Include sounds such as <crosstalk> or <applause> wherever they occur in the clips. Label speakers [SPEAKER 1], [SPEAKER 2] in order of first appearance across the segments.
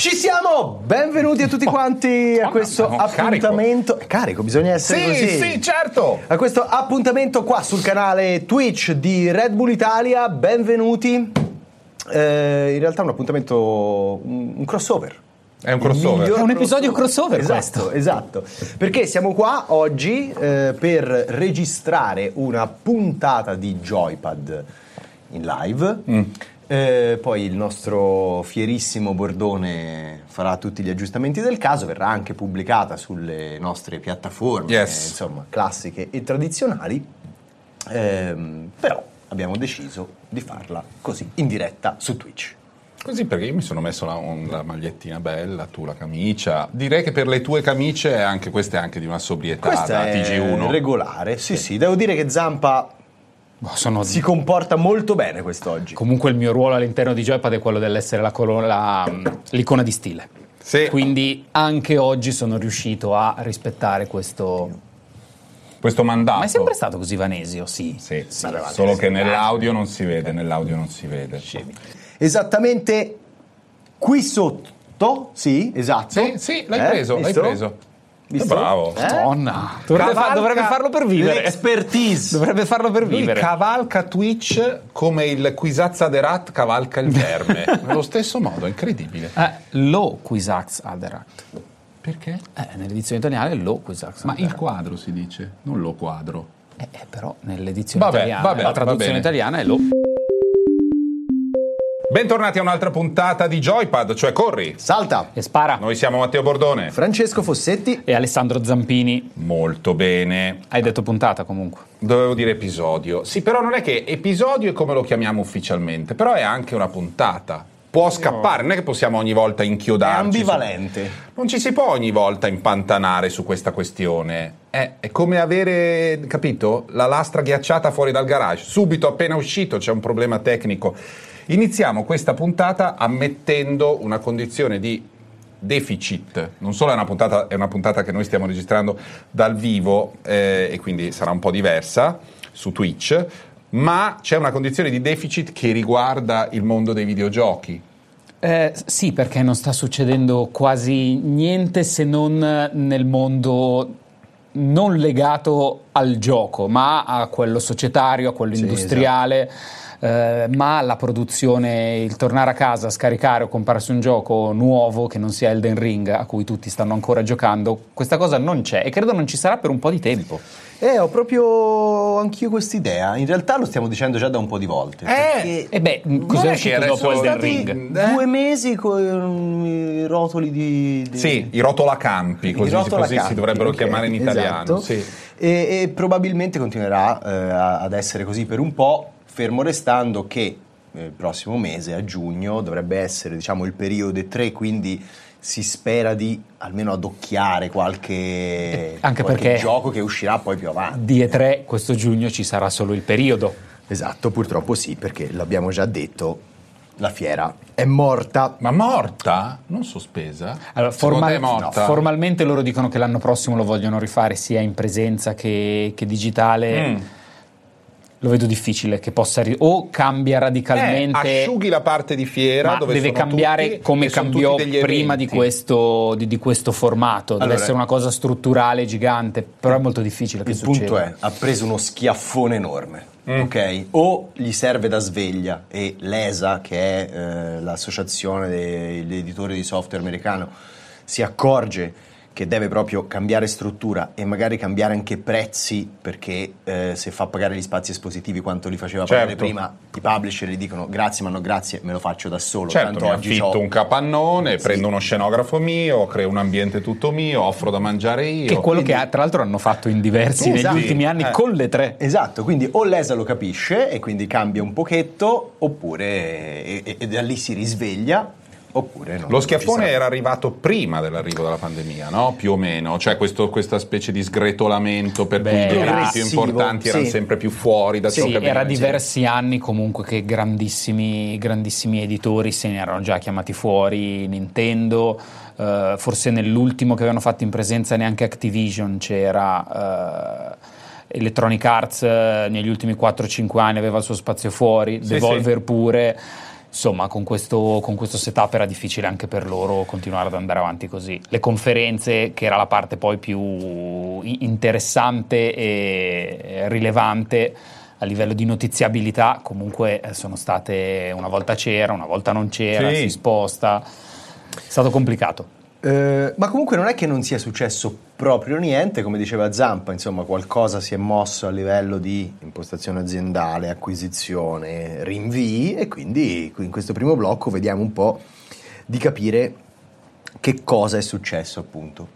[SPEAKER 1] Ci siamo! Benvenuti a tutti quanti a questo
[SPEAKER 2] no, carico.
[SPEAKER 1] appuntamento. È Carico, bisogna essere
[SPEAKER 2] Sì,
[SPEAKER 1] così.
[SPEAKER 2] sì, certo.
[SPEAKER 1] A questo appuntamento qua sul canale Twitch di Red Bull Italia. Benvenuti. Eh, in realtà è un appuntamento, un, crossover.
[SPEAKER 2] È un crossover.
[SPEAKER 3] È un episodio crossover
[SPEAKER 1] esatto,
[SPEAKER 3] questo.
[SPEAKER 1] Esatto, perché siamo qua oggi eh, per registrare una puntata di Joypad in live.
[SPEAKER 2] Mm.
[SPEAKER 1] Eh, poi il nostro fierissimo Bordone farà tutti gli aggiustamenti del caso, verrà anche pubblicata sulle nostre piattaforme,
[SPEAKER 2] Yes.
[SPEAKER 1] eh, insomma, classiche e tradizionali. Ehm, però abbiamo deciso di farla così, in diretta su Twitch.
[SPEAKER 2] Così perché io mi sono messo la, la magliettina bella, tu la camicia. Direi che per le tue camicie anche questa è anche di una sobrietà
[SPEAKER 1] Questa
[SPEAKER 2] da
[SPEAKER 1] è
[SPEAKER 2] TG1.
[SPEAKER 1] regolare, sì, sì, devo dire che Zampa
[SPEAKER 3] sono-
[SPEAKER 1] si comporta molto bene quest'oggi.
[SPEAKER 3] Comunque il mio ruolo all'interno di Joypad è quello dell'essere la colo- la- l'icona di stile.
[SPEAKER 2] Sì.
[SPEAKER 3] Quindi anche oggi sono riuscito a rispettare questo...
[SPEAKER 2] Questo mandato.
[SPEAKER 3] Ma è sempre stato così Vanesio, sì.
[SPEAKER 2] Sì, sì,
[SPEAKER 1] Vabbè,
[SPEAKER 2] solo che nell'audio non si vede, nell'audio non si vede.
[SPEAKER 1] Esattamente qui sotto, sì, esatto.
[SPEAKER 2] Sì, sì, l'hai
[SPEAKER 1] Eh,
[SPEAKER 2] preso, l'hai
[SPEAKER 1] visto?
[SPEAKER 2] preso.
[SPEAKER 1] Visto?
[SPEAKER 2] Bravo.
[SPEAKER 1] Eh?
[SPEAKER 3] Madonna, dovrebbe, fa- dovrebbe farlo per vivere.
[SPEAKER 1] L'expertise.
[SPEAKER 3] Dovrebbe farlo per
[SPEAKER 2] Lui
[SPEAKER 3] vivere.
[SPEAKER 2] cavalca Twitch come il Quizazza de Rat cavalca il verme. <laughs> Nello stesso modo, è incredibile.
[SPEAKER 3] Eh, lo Quizax Aderat.
[SPEAKER 2] Perché?
[SPEAKER 3] Eh, nell'edizione italiana è lo Quizax
[SPEAKER 2] Ma il
[SPEAKER 3] Aderat.
[SPEAKER 2] quadro si dice, non lo quadro.
[SPEAKER 3] Eh, eh, però nell'edizione
[SPEAKER 2] Vabbè,
[SPEAKER 3] italiana,
[SPEAKER 2] vabbè,
[SPEAKER 3] la traduzione italiana è lo.
[SPEAKER 2] Bentornati a un'altra puntata di Joypad, cioè Corri.
[SPEAKER 1] Salta.
[SPEAKER 3] E spara.
[SPEAKER 2] Noi siamo Matteo Bordone.
[SPEAKER 1] Francesco Fossetti.
[SPEAKER 3] E Alessandro Zampini.
[SPEAKER 2] Molto bene.
[SPEAKER 3] Hai detto puntata comunque.
[SPEAKER 2] Dovevo dire episodio. Sì, però non è che episodio è come lo chiamiamo ufficialmente, però è anche una puntata. Può scappare, non è che possiamo ogni volta
[SPEAKER 1] È
[SPEAKER 2] inchiodarci.
[SPEAKER 1] ambivalente.
[SPEAKER 2] su- Non ci si può ogni volta impantanare su questa questione. È, è come avere, capito, la lastra ghiacciata fuori dal garage. Subito, appena uscito, c'è un problema tecnico. Iniziamo questa puntata ammettendo una condizione di deficit. Non solo è una puntata, è una puntata che noi stiamo registrando dal vivo eh, e quindi sarà un po' diversa su Twitch, ma c'è una condizione di deficit che riguarda il mondo dei videogiochi.
[SPEAKER 3] Eh, sì, perché non sta succedendo quasi niente se non nel mondo non legato al gioco, ma a quello societario, a quello
[SPEAKER 1] Sì,
[SPEAKER 3] industriale. Eh, ma la produzione, il tornare a casa, scaricare o comprarsi un gioco nuovo che non sia Elden Ring, a cui tutti stanno ancora giocando, questa cosa non c'è e credo non ci sarà per un po' di tempo.
[SPEAKER 1] Eh, ho proprio anch'io quest'idea. In realtà lo stiamo dicendo già da un po' di volte. perché
[SPEAKER 3] E beh,
[SPEAKER 2] Non
[SPEAKER 3] cos'è
[SPEAKER 2] è
[SPEAKER 3] uscito dopo Elden Ring?
[SPEAKER 2] Eh?
[SPEAKER 1] due mesi con i rotoli di... di-
[SPEAKER 2] Sì, i rotolacampi,
[SPEAKER 1] i
[SPEAKER 2] così,
[SPEAKER 1] rotolacampi,
[SPEAKER 2] così si dovrebbero
[SPEAKER 1] ok,
[SPEAKER 2] chiamare in italiano.
[SPEAKER 1] esatto.
[SPEAKER 2] sì.
[SPEAKER 1] E, e probabilmente continuerà eh, ad essere così per un po', fermo restando che eh, il prossimo mese, a giugno, dovrebbe essere diciamo, il periodo 3, quindi si spera di almeno adocchiare qualche,
[SPEAKER 3] Anche
[SPEAKER 1] qualche
[SPEAKER 3] perché-
[SPEAKER 1] gioco che uscirà poi più avanti.
[SPEAKER 3] Di E3 questo giugno ci sarà solo il periodo.
[SPEAKER 1] Esatto, purtroppo sì, perché l'abbiamo già detto, la fiera è morta.
[SPEAKER 2] Ma morta? Non sospesa?
[SPEAKER 3] Allora, formal-
[SPEAKER 2] te è morta?
[SPEAKER 3] no, formalmente loro dicono che l'anno prossimo lo vogliono rifare sia in presenza che, che digitale.
[SPEAKER 2] Mm.
[SPEAKER 3] Lo vedo difficile che possa ri- o cambia radicalmente.
[SPEAKER 2] Eh, asciughi la parte di fiera
[SPEAKER 3] ma
[SPEAKER 2] dove
[SPEAKER 3] deve
[SPEAKER 2] sono
[SPEAKER 3] cambiare
[SPEAKER 2] tutti,
[SPEAKER 3] come cambiò prima di questo, di- di questo formato. Deve
[SPEAKER 1] Allora,
[SPEAKER 3] essere una cosa strutturale, gigante, però è molto difficile che
[SPEAKER 1] Il
[SPEAKER 3] succeda.
[SPEAKER 1] punto è, ha preso uno schiaffone enorme,
[SPEAKER 2] Mm.
[SPEAKER 1] ok? O gli serve da sveglia e l'ESA, che è eh, l'associazione degli editori di software americano, si accorge che deve proprio cambiare struttura e magari cambiare anche prezzi perché eh, se fa pagare gli spazi espositivi quanto li faceva pagare
[SPEAKER 2] Certo.
[SPEAKER 1] prima, i publisher gli dicono grazie ma no grazie, me lo faccio da solo,
[SPEAKER 2] Certo,
[SPEAKER 1] tanto
[SPEAKER 2] mi
[SPEAKER 1] oggi
[SPEAKER 2] affitto
[SPEAKER 1] c'ho-
[SPEAKER 2] un capannone,
[SPEAKER 1] Sì.
[SPEAKER 2] prendo uno scenografo mio, creo un ambiente tutto mio, offro da mangiare io.
[SPEAKER 3] Che è quello
[SPEAKER 1] Quindi-
[SPEAKER 3] che tra l'altro hanno fatto in diversi
[SPEAKER 1] Esatto.
[SPEAKER 3] negli ultimi anni
[SPEAKER 1] Eh.
[SPEAKER 3] con le tre.
[SPEAKER 1] Esatto, quindi o l'ESA lo capisce e quindi cambia un pochetto, oppure e, e- e da lì si risveglia, oppure no.
[SPEAKER 2] Lo schiaffone era arrivato prima dell'arrivo della pandemia, no? Più o meno, cioè questo- questa specie di sgretolamento per
[SPEAKER 3] Beh,
[SPEAKER 2] cui i diritti più importanti erano
[SPEAKER 1] sì.
[SPEAKER 2] sempre più fuori da ciò
[SPEAKER 3] Sì,
[SPEAKER 2] che
[SPEAKER 3] era diversi anni comunque che grandissimi, grandissimi editori se ne erano già chiamati fuori, Nintendo, eh, forse nell'ultimo che avevano fatto in presenza neanche Activision c'era... eh, Electronic Arts eh, negli ultimi 4-5 anni aveva il suo spazio fuori,
[SPEAKER 2] Sì,
[SPEAKER 3] Devolver pure. Insomma, con questo, con questo, setup era difficile anche per loro continuare ad andare avanti così. Le conferenze, che era la parte poi più interessante e rilevante a livello di notiziabilità, comunque eh, sono state una volta c'era, una volta non c'era, sì. si sposta. È stato complicato.
[SPEAKER 1] Eh, ma comunque non è che non sia successo proprio niente, come diceva Zampa, insomma qualcosa si è mosso a livello di impostazione aziendale, acquisizione, rinvii e quindi in questo primo blocco vediamo un po' di capire che cosa è successo appunto.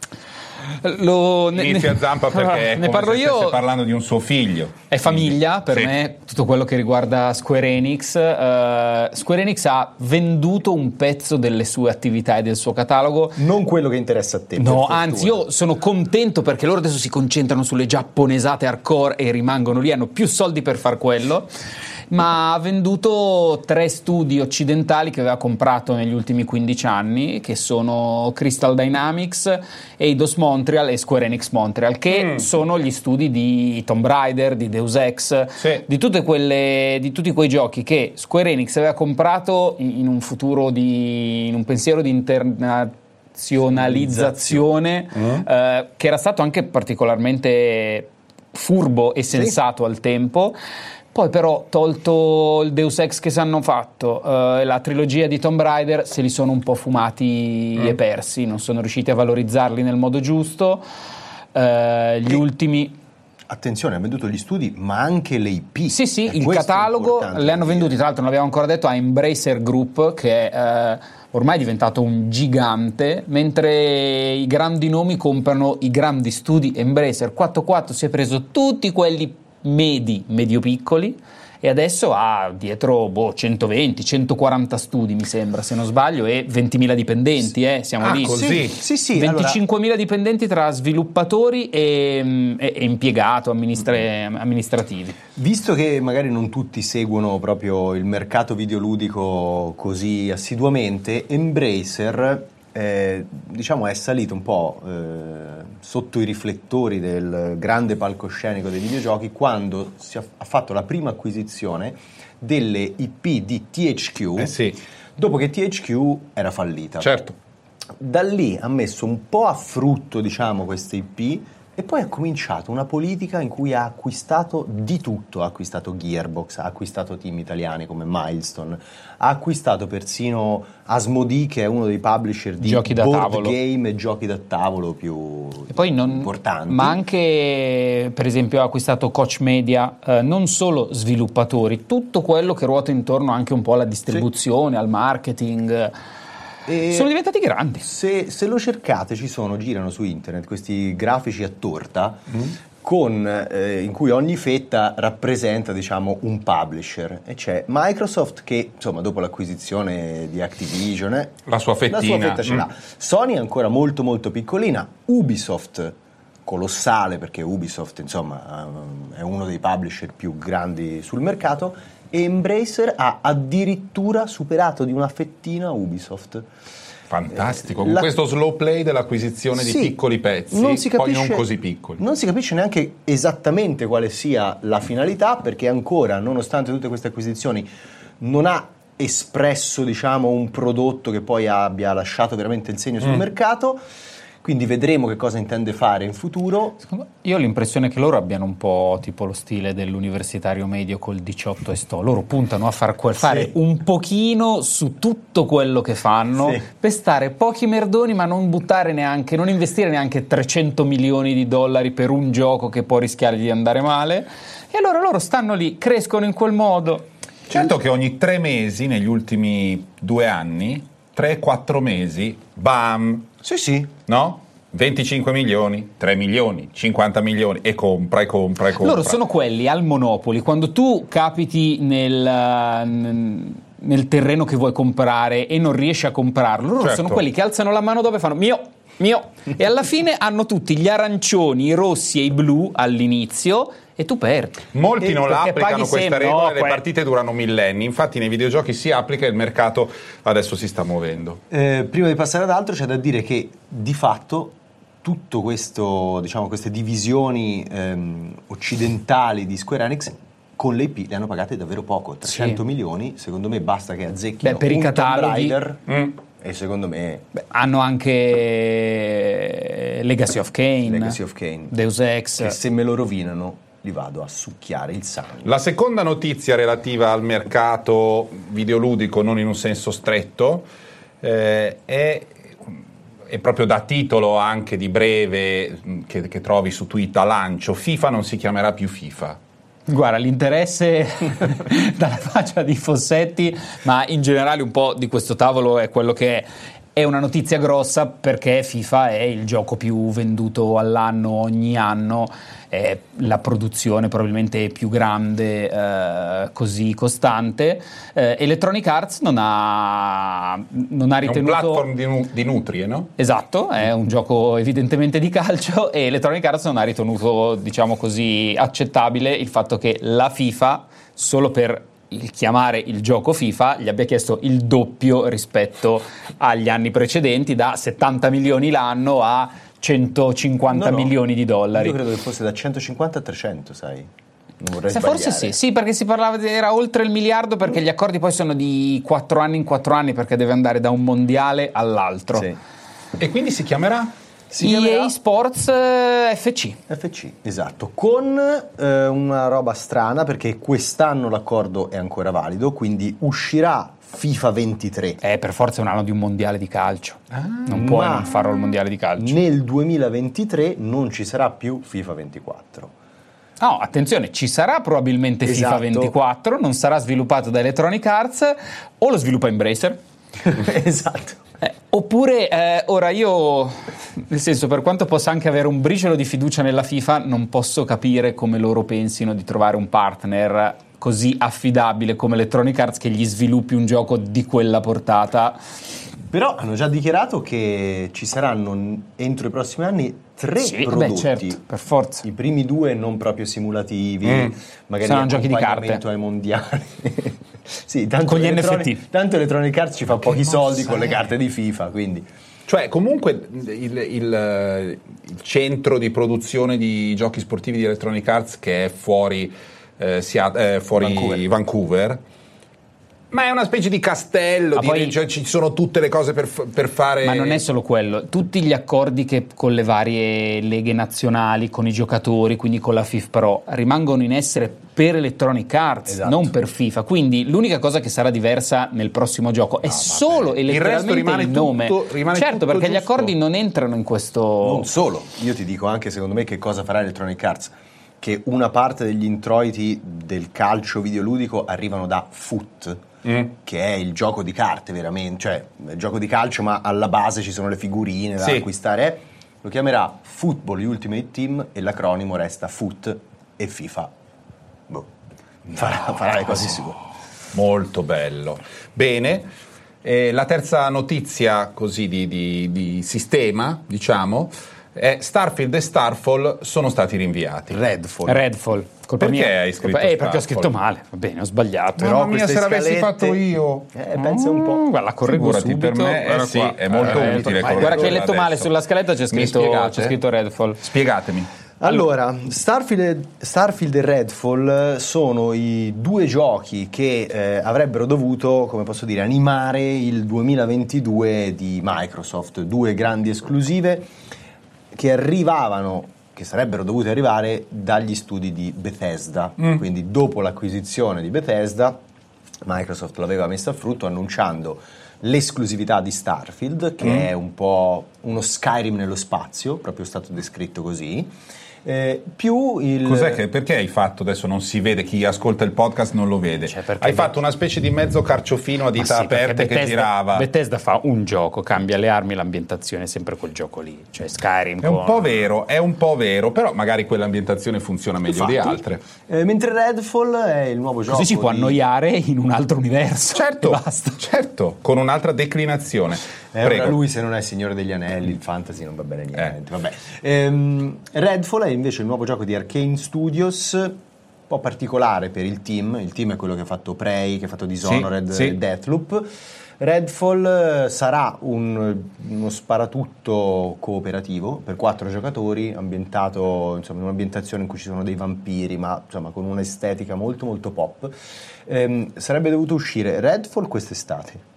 [SPEAKER 2] Lo, Inizia ne, Zampa perché <laughs> ne parlo io. parlando di un suo figlio.
[SPEAKER 3] È famiglia per sì. me tutto quello che riguarda Square Enix. Uh, Square Enix ha venduto un pezzo delle sue attività e del suo catalogo.
[SPEAKER 1] Non quello che interessa a te.
[SPEAKER 3] No, anzi, io sono contento perché loro adesso si concentrano sulle giapponesate hardcore e rimangono lì, hanno più soldi per far quello ma ha venduto tre studi occidentali che aveva comprato negli ultimi 15 anni, che sono Crystal Dynamics, Eidos Montreal e Square Enix Montreal, che mm. sono gli studi di Tomb Raider, di Deus Ex, sì. di, quelle, di, tutti quei giochi che Square Enix aveva comprato in, un futuro di, in un pensiero di internazionalizzazione mm. eh, che era stato anche particolarmente furbo e sensato sì. al tempo poi però, tolto il Deus Ex che si hanno fatto e uh, la trilogia di Tomb Raider, se li sono un po' fumati mm. e persi, non sono riusciti a valorizzarli nel modo giusto. Uh, gli e... ultimi...
[SPEAKER 1] Attenzione, ha venduto gli studi, ma anche le IP.
[SPEAKER 3] Sì, sì, il catalogo le hanno venduti, tra l'altro non l'abbiamo ancora detto, a Embracer Group, che è uh, ormai è diventato un gigante, mentre i grandi nomi comprano i grandi studi. Embracer 44 si è preso tutti quelli medi, medio-piccoli e adesso ha dietro boh, 120, 140 studi mi sembra se non sbaglio e 20.000 dipendenti, eh, siamo
[SPEAKER 2] ah,
[SPEAKER 3] lì.
[SPEAKER 2] Così.
[SPEAKER 3] Sì, sì, 25.000 allora... dipendenti tra sviluppatori e, e, e impiegato amministra- amministrativi.
[SPEAKER 1] Visto che magari non tutti seguono proprio il mercato videoludico così assiduamente, Embracer eh, diciamo è salito un po' eh, sotto i riflettori del grande palcoscenico dei videogiochi quando si ha, ha fatto la prima acquisizione delle IP di THQ
[SPEAKER 2] eh sì.
[SPEAKER 1] dopo che THQ era fallita.
[SPEAKER 2] Certo.
[SPEAKER 1] Da lì ha messo un po' a frutto diciamo, queste IP e poi ha cominciato una politica in cui ha acquistato di tutto, ha acquistato Gearbox, ha acquistato team italiani come Milestone, ha acquistato persino Asmodee che è uno dei publisher di
[SPEAKER 3] giochi
[SPEAKER 1] board
[SPEAKER 3] tavolo.
[SPEAKER 1] game e giochi da tavolo più
[SPEAKER 3] non,
[SPEAKER 1] importanti.
[SPEAKER 3] Ma anche per esempio ha acquistato Coach Media, eh, non solo sviluppatori, tutto quello che ruota intorno anche un po' alla distribuzione, sì. al marketing. E sono diventati grandi.
[SPEAKER 1] Se, se, lo cercate, ci sono, girano su internet questi grafici a torta. Mm. Con, eh, in cui ogni fetta rappresenta diciamo, un publisher e c'è Microsoft che insomma dopo l'acquisizione di Activision eh,
[SPEAKER 2] la sua fettina
[SPEAKER 1] la sua fetta ce mm. l'ha Sony è ancora molto molto piccolina Ubisoft colossale perché Ubisoft insomma è uno dei publisher più grandi sul mercato e Embracer ha addirittura superato di una fettina Ubisoft.
[SPEAKER 2] Fantastico, con la... questo slow play dell'acquisizione sì, di piccoli pezzi, non capisce, poi non così piccoli.
[SPEAKER 1] Non si capisce neanche esattamente quale sia la finalità, perché ancora, nonostante tutte queste acquisizioni, non ha espresso diciamo, un prodotto che poi abbia lasciato veramente il segno sul mm. mercato quindi vedremo che cosa intende fare in futuro.
[SPEAKER 3] Io ho l'impressione che loro abbiano un po' tipo lo stile dell'universitario medio col 18 e sto. Loro puntano a far que- fare sì. un pochino su tutto quello che fanno, sì. per stare pochi merdoni, ma non buttare neanche, non investire neanche 300 milioni di dollari per un gioco che può rischiare di andare male. E allora loro stanno lì, crescono in quel modo.
[SPEAKER 2] Certo che ogni tre mesi, negli ultimi due anni, 3-4 mesi, bam,
[SPEAKER 1] sì, sì.
[SPEAKER 2] No? 25 milioni, 3 milioni, 50 milioni e compra e compra e compra.
[SPEAKER 3] Loro sono quelli al Monopoli, quando tu capiti nel, nel terreno che vuoi comprare e non riesci a comprarlo, loro certo. sono quelli che alzano la mano dove fanno mio, mio e alla fine hanno tutti gli arancioni, i rossi e i blu all'inizio e tu perdi.
[SPEAKER 2] Molti e non la applicano questa sempre, regola, no, le que... partite durano millenni, infatti nei videogiochi si applica e il mercato adesso si sta muovendo.
[SPEAKER 1] Eh, prima di passare ad altro c'è da dire che di fatto tutte diciamo, queste divisioni ehm, occidentali di Square Enix con le IP le hanno pagate davvero poco, 300
[SPEAKER 3] Sì.
[SPEAKER 1] milioni, secondo me basta che azzecchino
[SPEAKER 3] Beh, per i cataloghi-
[SPEAKER 2] Mm.
[SPEAKER 1] e secondo me
[SPEAKER 3] Beh, hanno anche Legacy of Kane,
[SPEAKER 1] Legacy of Kane,
[SPEAKER 3] Deus Ex.
[SPEAKER 1] che se me lo rovinano li vado a succhiare il sangue.
[SPEAKER 2] La seconda notizia relativa al mercato videoludico, non in un senso stretto, eh, è, è proprio da titolo anche di breve mh, che, che trovi su Twitter a lancio. FIFA non si chiamerà più FIFA.
[SPEAKER 3] Guarda, l'interesse <laughs> dalla faccia di Fossetti, ma in generale un po' di questo tavolo è quello che è. È una notizia grossa perché FIFA è il gioco più venduto all'anno ogni anno, è la produzione probabilmente più grande, eh, così costante. Eh, Electronic Arts non ha, non ha
[SPEAKER 2] È un
[SPEAKER 3] ritenuto...
[SPEAKER 2] platform di, nu- di nutrie, no?
[SPEAKER 3] Esatto, è un gioco evidentemente di calcio <laughs> e Electronic Arts non ha ritenuto, diciamo così, accettabile il fatto che la FIFA, solo per il chiamare il gioco FIFA, gli abbia chiesto il doppio rispetto agli anni precedenti, da 70 milioni l'anno a 150
[SPEAKER 1] No, no.
[SPEAKER 3] milioni di dollari.
[SPEAKER 1] Io credo che fosse da 150 a 300, sai?
[SPEAKER 3] Se forse sì, sì, perché si parlava di, era oltre il miliardo perché gli accordi poi sono di 4 anni in 4 anni perché deve andare da un mondiale all'altro.
[SPEAKER 1] Sì.
[SPEAKER 2] E quindi si chiamerà?
[SPEAKER 1] Si
[SPEAKER 3] EA
[SPEAKER 1] chiamerà
[SPEAKER 3] Sports eh, FC.
[SPEAKER 1] FC, esatto, con eh, una roba strana perché quest'anno l'accordo è ancora valido, quindi uscirà FIFA 23.
[SPEAKER 3] Eh, per forza è un anno di un mondiale di calcio. non puoi non farlo il mondiale di calcio.
[SPEAKER 1] Nel 2023 non ci sarà più FIFA 24.
[SPEAKER 3] No, attenzione, ci sarà probabilmente FIFA
[SPEAKER 1] Esatto.
[SPEAKER 3] 24, non sarà sviluppato da Electronic Arts o lo sviluppa Embracer. <laughs>
[SPEAKER 1] esatto.
[SPEAKER 3] Eh, oppure, eh, ora io, nel senso, per quanto possa anche avere un briciolo di fiducia nella FIFA, non posso capire come loro pensino di trovare un partner così affidabile come Electronic Arts che gli sviluppi un gioco di quella portata.
[SPEAKER 1] Però hanno già dichiarato che ci saranno entro i prossimi anni tre
[SPEAKER 3] Sì,
[SPEAKER 1] prodotti.
[SPEAKER 3] beh, certo, per forza.
[SPEAKER 1] I primi due non proprio simulativi,
[SPEAKER 2] Mm.
[SPEAKER 1] magari
[SPEAKER 3] Saranno giochi di carte.
[SPEAKER 1] ai mondiali. <laughs> sì, tanto
[SPEAKER 3] Con gli
[SPEAKER 1] Electronic-
[SPEAKER 3] NFT.
[SPEAKER 1] Tanto Electronic Arts ci fa pochi
[SPEAKER 2] mossa
[SPEAKER 1] soldi con le
[SPEAKER 2] è?
[SPEAKER 1] carte di FIFA, quindi
[SPEAKER 2] Cioè, comunque il, il- il centro di produzione di giochi sportivi di Electronic Arts che è fuori, eh, Seat- eh, fuori
[SPEAKER 1] Vancouver.
[SPEAKER 2] Vancouver. Ma è una specie di castello, di-
[SPEAKER 3] poi-
[SPEAKER 2] cioè, ci sono tutte le cose per, per fare.
[SPEAKER 3] Ma non è solo quello, tutti gli accordi che con le varie leghe nazionali, con i giocatori, quindi con la FIF Pro, rimangono in essere per Electronic Arts,
[SPEAKER 1] Esatto.
[SPEAKER 3] non per FIFA. Quindi l'unica cosa che sarà diversa nel prossimo gioco è solo e
[SPEAKER 2] Il resto
[SPEAKER 3] letteralmente
[SPEAKER 2] rimane
[SPEAKER 3] il nome.
[SPEAKER 2] tutto- rimane
[SPEAKER 3] certo,
[SPEAKER 2] tutto
[SPEAKER 3] perché gli
[SPEAKER 2] giusto.
[SPEAKER 3] accordi non entrano in questo.
[SPEAKER 1] Non solo, io ti dico anche secondo me che cosa farà Electronic Arts, che una parte degli introiti del calcio videoludico arrivano da Foot,
[SPEAKER 2] Mm.
[SPEAKER 1] che è il gioco di carte veramente, cioè il gioco di calcio ma alla base ci sono le figurine da
[SPEAKER 2] Sì.
[SPEAKER 1] acquistare, lo chiamerà Football Ultimate Team e l'acronimo resta Foot e FIFA. Boh. Farà, farà le cose sue.
[SPEAKER 2] Molto bello. Bene. eh, la terza notizia così di, di- di sistema, diciamo, è Starfield e Starfall sono stati rinviati.
[SPEAKER 1] Redfall.
[SPEAKER 3] Redfall. Colpa
[SPEAKER 2] Perché
[SPEAKER 3] mia.
[SPEAKER 2] hai scritto
[SPEAKER 3] Colpa- Eh, perché ho scritto male. Va bene, ho sbagliato.
[SPEAKER 2] Mamma
[SPEAKER 1] Però
[SPEAKER 2] mia, se l'avessi fatto io.
[SPEAKER 1] Eh, pensa un po'.
[SPEAKER 3] Mm, Guarda, la correggo
[SPEAKER 2] Figurati,
[SPEAKER 3] subito.
[SPEAKER 2] per me, eh sì,
[SPEAKER 3] qua.
[SPEAKER 2] è molto
[SPEAKER 3] Eh,
[SPEAKER 2] utile
[SPEAKER 3] Guarda che hai letto male
[SPEAKER 2] adesso.
[SPEAKER 3] sulla scaletta c'è scritto, c'è scritto Redfall.
[SPEAKER 2] Spiegatemi.
[SPEAKER 1] Allora, Starfield, Starfield e Redfall sono i due giochi che eh, avrebbero dovuto, come posso dire, animare il 2022 di Microsoft, due grandi esclusive che arrivavano, che sarebbero dovute arrivare dagli studi di Bethesda, quindi dopo l'acquisizione di Bethesda Microsoft l'aveva messa a frutto annunciando l'esclusività di Starfield, che è un po' uno Skyrim nello spazio, proprio stato descritto così, eh, più il...
[SPEAKER 2] Cos'è che, perché hai fatto adesso non si vede chi ascolta il podcast non lo vede
[SPEAKER 3] Cioè,
[SPEAKER 2] hai
[SPEAKER 3] Beth-
[SPEAKER 2] fatto una specie di mezzo carciofino a dita
[SPEAKER 3] sì,
[SPEAKER 2] aperte che girava
[SPEAKER 3] Bethesda fa un gioco, cambia le armi, l'ambientazione sempre quel gioco lì. Cioè Skyrim.
[SPEAKER 2] è un
[SPEAKER 3] con-
[SPEAKER 2] po' vero è un po' vero però magari quell'ambientazione funziona meglio di
[SPEAKER 1] Infatti,
[SPEAKER 2] altre
[SPEAKER 1] eh, mentre Redfall è il nuovo gioco
[SPEAKER 3] Così si può
[SPEAKER 1] di-
[SPEAKER 3] annoiare in un altro universo.
[SPEAKER 2] certo <laughs>
[SPEAKER 3] E basta.
[SPEAKER 2] certo con un'altra declinazione
[SPEAKER 1] Eh,
[SPEAKER 2] prego
[SPEAKER 1] lui se non è Signore degli Anelli, il fantasy non va bene niente.
[SPEAKER 2] Eh.
[SPEAKER 1] Vabbè. Ehm, Redfall è invece il nuovo gioco di Arcane Studios, un po' particolare per il team. Il team è quello che ha fatto Prey, che ha fatto Dishonored
[SPEAKER 2] sì.
[SPEAKER 1] e Deathloop. Redfall eh, sarà un, uno sparatutto cooperativo per quattro giocatori, ambientato insomma, in un'ambientazione in cui ci sono dei vampiri, ma insomma, con un'estetica molto molto pop. Ehm, sarebbe dovuto uscire Redfall quest'estate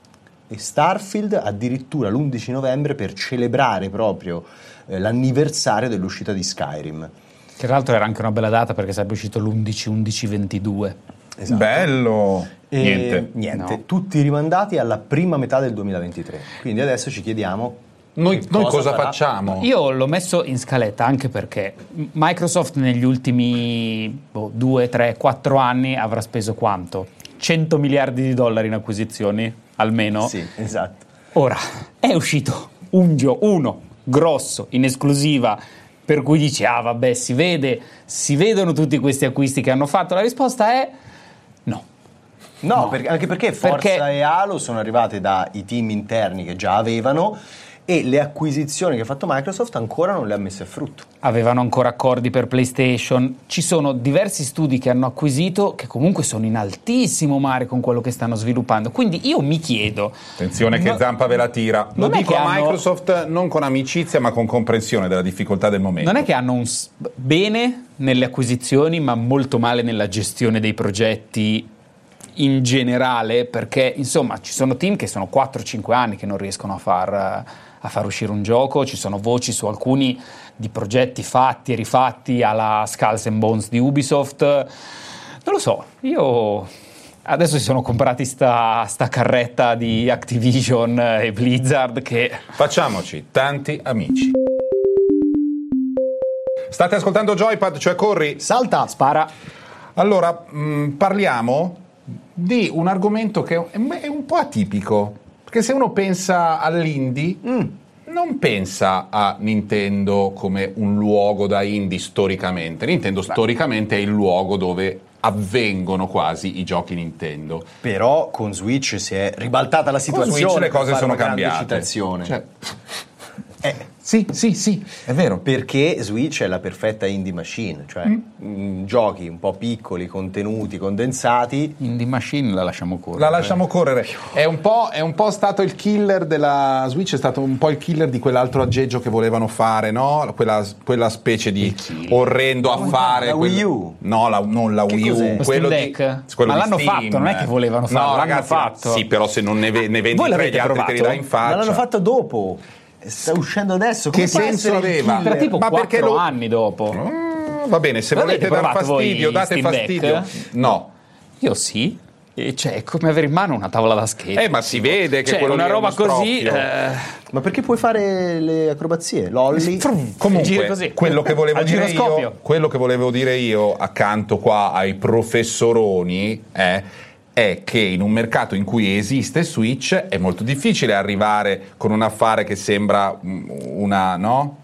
[SPEAKER 1] Starfield addirittura l'11 novembre per celebrare proprio eh, l'anniversario dell'uscita di Skyrim.
[SPEAKER 3] Che tra l'altro era anche una bella data perché sarebbe uscito l'11-11-22.
[SPEAKER 1] Esatto.
[SPEAKER 2] Bello!
[SPEAKER 1] E
[SPEAKER 2] Niente.
[SPEAKER 1] niente,
[SPEAKER 3] No.
[SPEAKER 1] tutti rimandati alla prima metà del 2023. Quindi adesso ci chiediamo
[SPEAKER 2] Noi,
[SPEAKER 1] che
[SPEAKER 2] noi cosa facciamo?
[SPEAKER 3] Io l'ho messo in scaletta anche perché Microsoft negli ultimi 2, 3, 4 anni avrà speso quanto? 100 miliardi di dollari in acquisizioni, almeno.
[SPEAKER 1] Sì, esatto.
[SPEAKER 3] Ora, è uscito un gioco, uno, grosso, in esclusiva, per cui dici, ah vabbè, si vede, si vedono tutti questi acquisti che hanno fatto. La risposta è no.
[SPEAKER 1] No, perché- anche perché Forza
[SPEAKER 3] Perché-
[SPEAKER 1] e Halo sono arrivate dai team interni che già avevano e le acquisizioni che ha fatto Microsoft ancora non le ha messe a frutto.
[SPEAKER 3] avevano ancora accordi per PlayStation. Ci sono diversi studi che hanno acquisito che comunque sono in altissimo mare con quello che stanno sviluppando. Quindi io mi chiedo.
[SPEAKER 2] Attenzione che
[SPEAKER 3] No-
[SPEAKER 2] Zampa ve la tira. Lo
[SPEAKER 3] Non è
[SPEAKER 2] dico
[SPEAKER 3] che
[SPEAKER 2] a
[SPEAKER 3] hanno-
[SPEAKER 2] Microsoft non con amicizia ma con comprensione della difficoltà del momento.
[SPEAKER 3] Non è che hanno un s- bene nelle acquisizioni, ma molto male nella gestione dei progetti in generale, perché insomma ci sono team che sono 4-5 anni che non riescono a far, a far uscire un gioco, ci sono voci su alcuni di progetti fatti e rifatti alla Skulls and Bones di Ubisoft. Non lo so, io adesso si sono comprati sta, sta carretta di Activision e Blizzard che
[SPEAKER 2] Facciamoci tanti amici. State ascoltando Joypad, cioè corri.
[SPEAKER 1] Salta!
[SPEAKER 3] spara
[SPEAKER 2] Allora, mh, parliamo di un argomento che è un- è un po' atipico, perché se uno pensa all'indie, non pensa a Nintendo come un luogo da indie storicamente. Nintendo storicamente è il luogo dove avvengono quasi i giochi Nintendo.
[SPEAKER 1] Però con Switch si è ribaltata la
[SPEAKER 2] Con
[SPEAKER 1] situazione.
[SPEAKER 2] Switch le cose sono cambiate.
[SPEAKER 1] citazione.
[SPEAKER 2] Cioè,
[SPEAKER 1] Eh,
[SPEAKER 2] sì, sì, sì, è vero.
[SPEAKER 1] perché Switch è la perfetta indie machine, cioè mm, giochi un po' piccoli, contenuti, condensati.
[SPEAKER 3] Indie Machine la lasciamo correre.
[SPEAKER 2] La lasciamo correre. È un, po', è un po' stato il killer della Switch, è stato un po' il killer di quell'altro aggeggio che volevano fare, no? Quella, quella specie di orrendo affare.
[SPEAKER 1] La Wii U?
[SPEAKER 2] No, la- non la
[SPEAKER 1] Che
[SPEAKER 2] Wii
[SPEAKER 1] cos'è?
[SPEAKER 2] U.
[SPEAKER 3] Lo
[SPEAKER 2] quello
[SPEAKER 3] Steam
[SPEAKER 2] di-
[SPEAKER 3] Deck?
[SPEAKER 2] quello
[SPEAKER 3] Ma
[SPEAKER 2] di
[SPEAKER 3] l'hanno
[SPEAKER 2] Steam.
[SPEAKER 3] fatto, non è che volevano farlo,
[SPEAKER 2] No,
[SPEAKER 3] l'hanno
[SPEAKER 2] ragazzi,
[SPEAKER 3] fatto.
[SPEAKER 2] Sì, però se non ne, ve- ne vendi tre, gli altri te li dai in faccia.
[SPEAKER 1] Ma l'hanno fatto dopo. Sta uscendo adesso. Come
[SPEAKER 2] Che senso aveva?
[SPEAKER 3] Per tipo
[SPEAKER 2] Ma
[SPEAKER 3] 4
[SPEAKER 2] perché lo-
[SPEAKER 3] anni dopo.
[SPEAKER 2] Mm, va bene, se
[SPEAKER 3] L'avete
[SPEAKER 2] volete dar fastidio, date
[SPEAKER 3] Steam
[SPEAKER 2] fastidio. No.
[SPEAKER 3] Io sì. E cioè, è come avere in mano una tavola da skate.
[SPEAKER 2] Eh, ma si vede che
[SPEAKER 3] Cioè,
[SPEAKER 2] quello
[SPEAKER 3] una
[SPEAKER 2] lì è
[SPEAKER 3] roba così. eh,
[SPEAKER 1] Ma perché puoi fare le acrobazie? Lolli?
[SPEAKER 2] Comunque,
[SPEAKER 3] così.
[SPEAKER 2] quello che, <laughs> io, quello che volevo dire io, accanto qua ai professoroni, è, è che in un mercato in cui esiste Switch è molto difficile arrivare con un affare che sembra mm, una, no?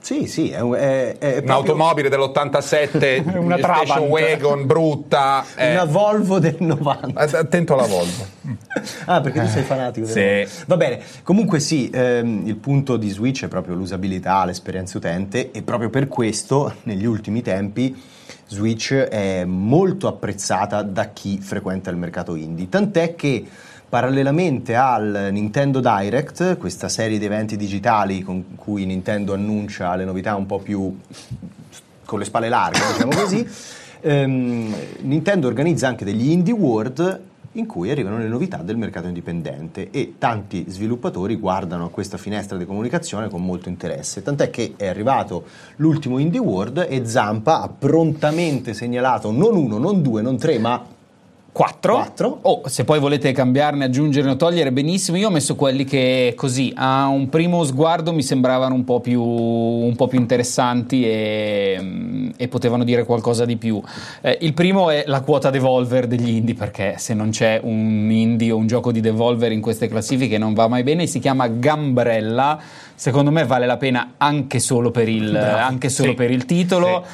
[SPEAKER 1] Sì, sì, è, è, è proprio
[SPEAKER 2] Un'automobile dell'87, <laughs>
[SPEAKER 3] Una
[SPEAKER 2] station wagon brutta. eh.
[SPEAKER 1] una Volvo del 90.
[SPEAKER 2] Attento alla Volvo. <laughs>
[SPEAKER 1] Ah, perché tu sei fanatico
[SPEAKER 2] Sì.
[SPEAKER 1] Va bene, comunque sì, ehm, il punto di Switch è proprio l'usabilità, l'esperienza utente e proprio per questo negli ultimi tempi Switch è molto apprezzata da chi frequenta il mercato indie, tant'è che parallelamente al Nintendo Direct, questa serie di eventi digitali con cui Nintendo annuncia le novità un po' più con le spalle larghe, diciamo così, <laughs> ehm, Nintendo organizza anche degli Indie World in cui arrivano le novità del mercato indipendente e tanti sviluppatori guardano a questa finestra di comunicazione con molto interesse, tant'è che è arrivato l'ultimo Indie World e Zampa ha prontamente segnalato non uno, non due, non tre, ma
[SPEAKER 3] 4.
[SPEAKER 1] Quattro.
[SPEAKER 3] O se poi volete cambiarne, aggiungerne o togliere, benissimo. Io ho messo quelli che così a un primo sguardo mi sembravano un po' più, un po' più interessanti e, e potevano dire qualcosa di più. Eh, il primo è la quota Devolver degli indie, perché se non c'è un indie o un gioco di Devolver in queste classifiche non va mai bene. Si chiama Gambrella. Secondo me vale la pena anche solo per il, anche solo
[SPEAKER 2] Sì.
[SPEAKER 3] per il titolo.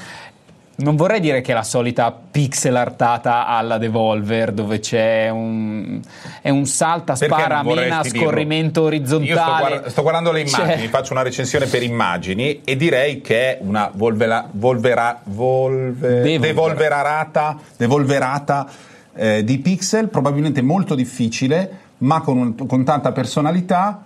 [SPEAKER 3] Non vorrei dire che è la solita pixel artata alla Devolver dove c'è un, è un salta, spara, mena,
[SPEAKER 2] vorresti dirlo?
[SPEAKER 3] scorrimento orizzontale.
[SPEAKER 2] Sto, guarda- sto guardando le immagini,
[SPEAKER 3] Cioè,
[SPEAKER 2] faccio una recensione per immagini e direi che è una volvera, volvera, volve-
[SPEAKER 3] Devolver.
[SPEAKER 2] devolverata, devolverata eh, di pixel, probabilmente molto difficile, ma con, un- con tanta personalità.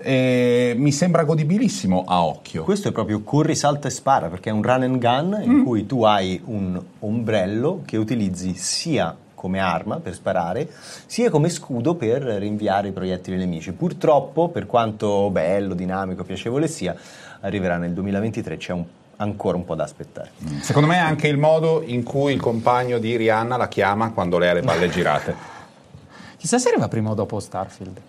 [SPEAKER 2] E mi sembra godibilissimo a occhio.
[SPEAKER 1] Questo è proprio corri, salta e spara perché è un run and gun in cui tu hai un ombrello che utilizzi sia come arma per sparare, sia come scudo per rinviare i proiettili nemici. Purtroppo, per quanto bello, dinamico, piacevole sia, arriverà nel 2023, c'è un- ancora un po' da aspettare.
[SPEAKER 2] Secondo me è anche il modo in cui il compagno di Rihanna la chiama quando lei ha le palle girate. <laughs>
[SPEAKER 3] Chissà se arriva prima o dopo Starfield.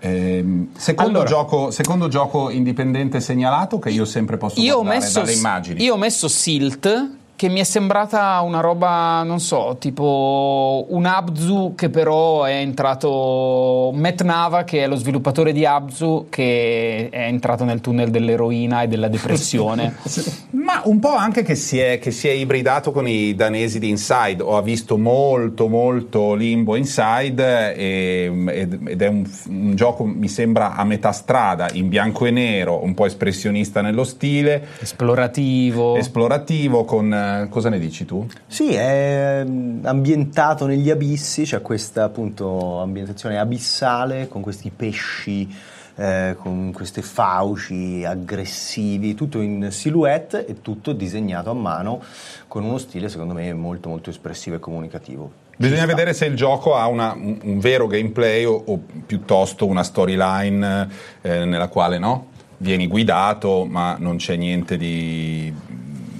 [SPEAKER 2] Ehm, secondo,
[SPEAKER 3] Allora.
[SPEAKER 2] gioco, secondo gioco indipendente segnalato che io sempre posso
[SPEAKER 3] Io ho, messo,
[SPEAKER 2] dalle immagini.
[SPEAKER 3] io ho messo Silt che mi è sembrata una roba, non so, tipo un Abzu che però è entrato Matt Nava che è lo sviluppatore di Abzu che è entrato nel tunnel dell'eroina e della depressione. <laughs>
[SPEAKER 2] Ma un po' anche che si, è, che si è ibridato con i danesi di Inside. Ho visto molto, molto Limbo Inside e- ed, ed è un, un gioco, mi sembra, a metà strada, in bianco e nero, un po' espressionista nello stile,
[SPEAKER 3] Esplorativo.
[SPEAKER 2] esplorativo con... eh, cosa ne dici tu?
[SPEAKER 1] Sì, è mm, ambientato negli abissi, c'è questa appunto ambientazione abissale con questi pesci, eh, con queste fauci aggressivi, tutto in silhouette e tutto disegnato a mano con uno stile secondo me molto molto espressivo e comunicativo.
[SPEAKER 2] Bisogna vedere se il gioco ha una- un, un vero gameplay o, o piuttosto una storyline eh, nella quale no, vieni guidato, ma non c'è niente di,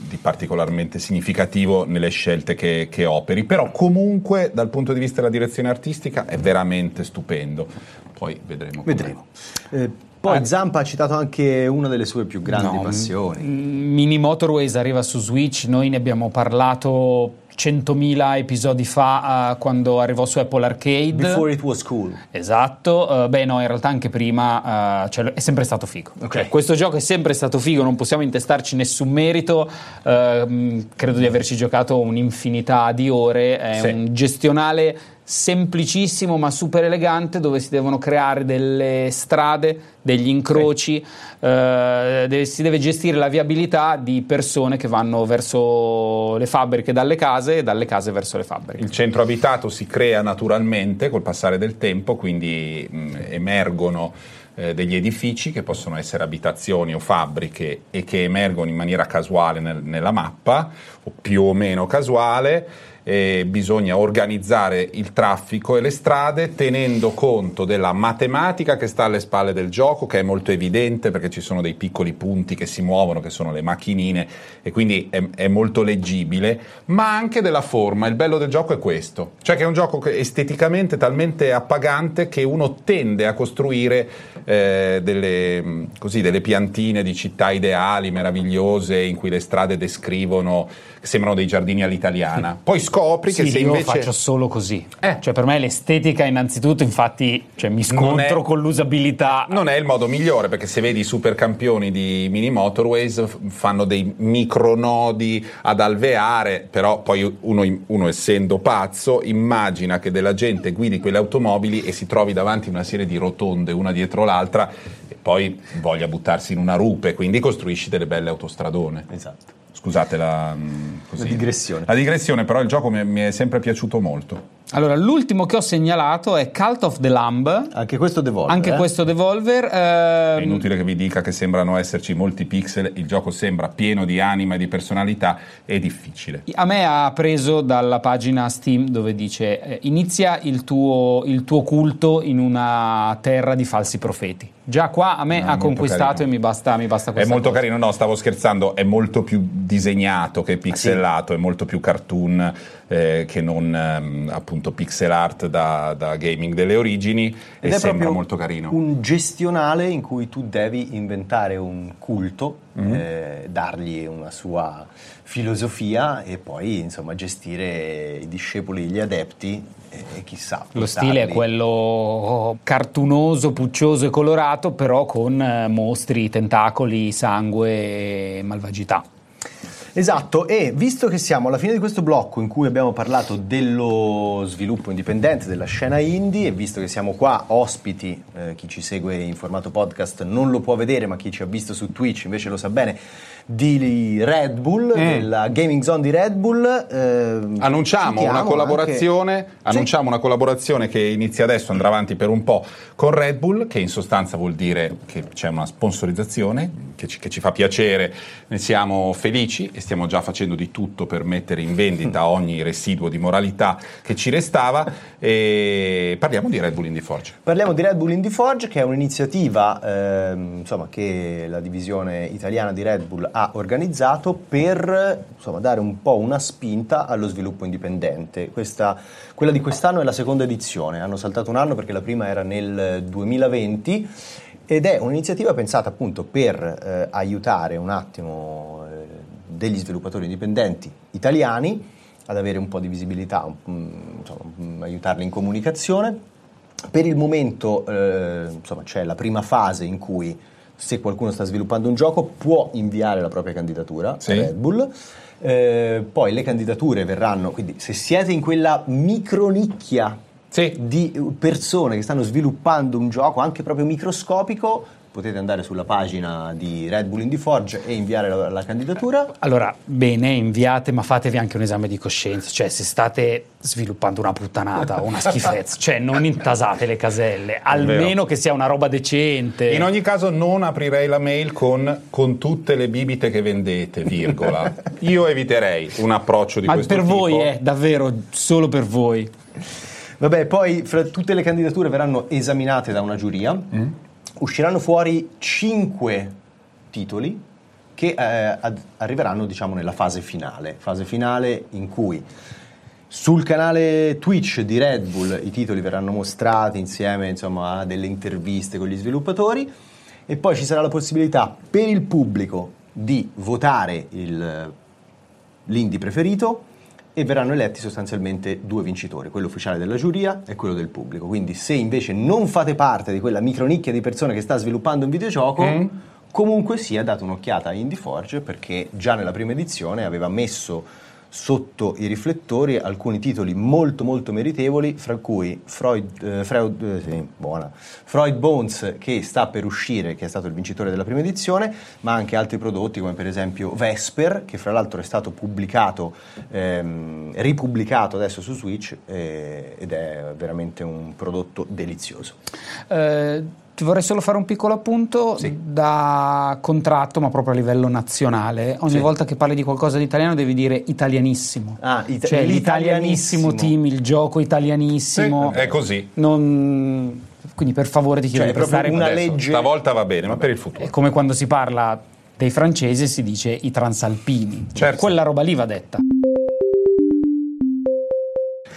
[SPEAKER 2] di particolarmente significativo nelle scelte che, che operi. Però comunque dal punto di vista della direzione artistica è veramente stupendo. Poi vedremo.
[SPEAKER 1] Vedremo. Eh, poi Zampa ha citato anche una delle sue più grandi
[SPEAKER 3] No,
[SPEAKER 1] passioni.
[SPEAKER 3] m- Mini Motorways arriva su Switch, noi ne abbiamo parlato 100.000 episodi fa eh, quando arrivò su Apple Arcade.
[SPEAKER 1] Before it was cool.
[SPEAKER 3] Esatto, eh, beh no, in realtà anche prima eh, cioè, è sempre stato figo.
[SPEAKER 1] Ok.
[SPEAKER 3] Cioè, questo gioco è sempre stato figo, non possiamo intestarci nessun merito, ehm, credo di averci giocato un'infinità di ore, è
[SPEAKER 2] Sì.
[SPEAKER 3] un gestionale semplicissimo ma super elegante dove si devono creare delle strade, degli incroci, eh, deve- si deve gestire la viabilità di persone che vanno verso le fabbriche dalle case e dalle case verso le fabbriche.
[SPEAKER 2] Il centro abitato si crea naturalmente col passare del tempo, quindi mh, emergono eh, degli edifici che possono essere abitazioni o fabbriche e che emergono in maniera casuale nel- nella mappa o più o meno casuale. E bisogna organizzare il traffico e le strade tenendo conto della matematica che sta alle spalle del gioco, che è molto evidente perché ci sono dei piccoli punti che si muovono, che sono le macchinine, e quindi è, è molto leggibile, ma anche della forma. Il bello del gioco è questo, cioè che è un gioco che esteticamente talmente appagante che uno tende a costruire eh, delle, così, delle piantine di città ideali, meravigliose, in cui le strade descrivono, sembrano dei giardini all'italiana. <laughs> Poi scopri che
[SPEAKER 3] Sì,
[SPEAKER 2] se
[SPEAKER 3] io
[SPEAKER 2] invece...
[SPEAKER 3] faccio solo così.
[SPEAKER 2] Eh.
[SPEAKER 3] Cioè, per me l'estetica, innanzitutto, infatti, cioè, mi scontro
[SPEAKER 2] è-
[SPEAKER 3] con l'usabilità.
[SPEAKER 2] Non è il modo migliore perché se vedi i supercampioni di mini motorways fanno dei micronodi ad alveare, però poi uno, uno essendo pazzo immagina che della gente guidi quelle automobili e si trovi davanti una serie di rotonde una dietro l'altra e poi voglia buttarsi in una rupe, quindi costruisci delle belle autostradone.
[SPEAKER 1] Esatto.
[SPEAKER 2] Scusate la, mh, così.
[SPEAKER 1] La digressione.
[SPEAKER 2] La digressione, però il gioco mi, mi è sempre piaciuto molto.
[SPEAKER 3] Allora, l'ultimo che ho segnalato è Cult of the Lamb.
[SPEAKER 1] Anche questo Devolver.
[SPEAKER 3] Anche
[SPEAKER 1] eh?
[SPEAKER 3] questo Devolver.
[SPEAKER 2] È
[SPEAKER 3] ehm,
[SPEAKER 2] inutile che vi dica che sembrano esserci molti pixel, il gioco sembra pieno di anima e di personalità, è difficile.
[SPEAKER 3] A me ha preso dalla pagina Steam dove dice eh, inizia il tuo, il tuo culto in una terra di falsi profeti. Già qua a me
[SPEAKER 2] No,
[SPEAKER 3] ha conquistato
[SPEAKER 2] carino.
[SPEAKER 3] e mi basta, mi basta
[SPEAKER 2] È molto
[SPEAKER 3] cosa.
[SPEAKER 2] carino, no, stavo scherzando, è molto più disegnato che pixelato, è molto più cartoon eh, che non ehm, appunto pixel art da, da gaming delle origini
[SPEAKER 1] Ed
[SPEAKER 2] e
[SPEAKER 1] è
[SPEAKER 2] sembra molto carino.
[SPEAKER 1] un gestionale in cui tu devi inventare un culto,
[SPEAKER 2] Mm-hmm.
[SPEAKER 1] eh, dargli una sua filosofia e poi insomma gestire i discepoli e gli adepti e, chissà.
[SPEAKER 3] Lo stile è quello cartunoso, puccioso e colorato, però con eh, mostri, tentacoli, sangue e malvagità.
[SPEAKER 1] Esatto, e visto che siamo alla fine di questo blocco in cui abbiamo parlato dello sviluppo indipendente, della scena indie, e visto che siamo qua ospiti, eh, chi ci segue in formato podcast non lo può vedere, ma chi ci ha visto su Twitch invece lo sa bene, di Red Bull,
[SPEAKER 2] Mm.
[SPEAKER 1] della Gaming Zone di Red Bull. eh,
[SPEAKER 2] Annunciamo una collaborazione,
[SPEAKER 1] anche-
[SPEAKER 2] annunciamo una collaborazione che inizia adesso, andrà avanti per un po' con Red Bull, che in sostanza vuol dire che c'è una sponsorizzazione che ci, che ci fa piacere, ne siamo felici e stiamo già facendo di tutto per mettere in vendita <laughs> ogni residuo di moralità che ci restava e parliamo di Red Bull Indie Forge.
[SPEAKER 1] Parliamo di Red Bull Indie Forge, che è un'iniziativa ehm, insomma, che la divisione italiana di Red Bull ha organizzato per insomma, dare un po' una spinta allo sviluppo indipendente. Questa- quella di quest'anno è la seconda edizione, hanno saltato un anno perché la prima era nel 2020 ed è un'iniziativa pensata appunto per eh, aiutare un attimo degli sviluppatori indipendenti italiani ad avere un po' di visibilità, mm, insomma, mm, aiutarli in comunicazione. Per il momento eh, insomma, c'è la prima fase in cui se qualcuno sta sviluppando un gioco può inviare la propria candidatura
[SPEAKER 2] Sì.
[SPEAKER 1] a Red Bull. Eh, poi le candidature verranno, quindi se siete in quella micronicchia
[SPEAKER 2] Sì.
[SPEAKER 1] di persone che stanno sviluppando un gioco anche proprio microscopico, potete andare sulla pagina di Red Bull Indie Forge e inviare la, la candidatura.
[SPEAKER 3] Allora, bene, inviate, ma fatevi anche un esame di coscienza. Cioè, se state sviluppando una puttanata o una <laughs> schifezza, cioè non intasate le caselle, almeno che sia una roba decente.
[SPEAKER 2] In ogni caso non aprirei la mail con, con tutte le bibite che vendete, virgola. <laughs> Io eviterei un approccio di
[SPEAKER 3] ma
[SPEAKER 2] questo
[SPEAKER 3] per
[SPEAKER 2] tipo.
[SPEAKER 3] voi, eh, davvero, solo per voi.
[SPEAKER 1] Vabbè, poi fra tutte le candidature verranno esaminate da una giuria, usciranno fuori cinque titoli che eh, ad- arriveranno diciamo nella fase finale, fase finale in cui sul canale Twitch di Red Bull i titoli verranno mostrati insieme insomma, a delle interviste con gli sviluppatori. E poi ci sarà la possibilità per il pubblico di votare il, l'indie preferito e verranno eletti sostanzialmente due vincitori, quello ufficiale della giuria e quello del pubblico. Quindi se invece non fate parte di quella micronicchia di persone che sta sviluppando un videogioco,
[SPEAKER 2] Mm.
[SPEAKER 1] comunque sia date un'occhiata a Indie Forge perché già nella prima edizione aveva messo sotto i riflettori alcuni titoli molto molto meritevoli, fra cui Freud, eh, Freud, eh, sì. Freud Bones che sta per uscire, che è stato il vincitore della prima edizione, ma anche altri prodotti come per esempio Vesper, che fra l'altro è stato pubblicato, ehm, ripubblicato adesso su Switch eh, ed è veramente un prodotto delizioso.
[SPEAKER 3] Ti vorrei solo fare un piccolo appunto
[SPEAKER 1] Sì.
[SPEAKER 3] da contratto, ma proprio a livello nazionale. Ogni
[SPEAKER 1] Sì.
[SPEAKER 3] volta che parli di qualcosa di italiano devi dire italianissimo.
[SPEAKER 1] Ah, ita-
[SPEAKER 3] cioè
[SPEAKER 1] l'italianissimo.
[SPEAKER 3] l'italianissimo team, il gioco italianissimo.
[SPEAKER 2] Sì, è così.
[SPEAKER 3] Non- Quindi per favore ti chiedo
[SPEAKER 1] Cioè,
[SPEAKER 3] di prestare
[SPEAKER 1] una
[SPEAKER 2] Adesso,
[SPEAKER 1] legge-
[SPEAKER 2] Stavolta va bene, ma per il futuro.
[SPEAKER 3] È come quando si parla dei francesi si dice i transalpini.
[SPEAKER 2] Certo.
[SPEAKER 3] Quella roba lì va detta.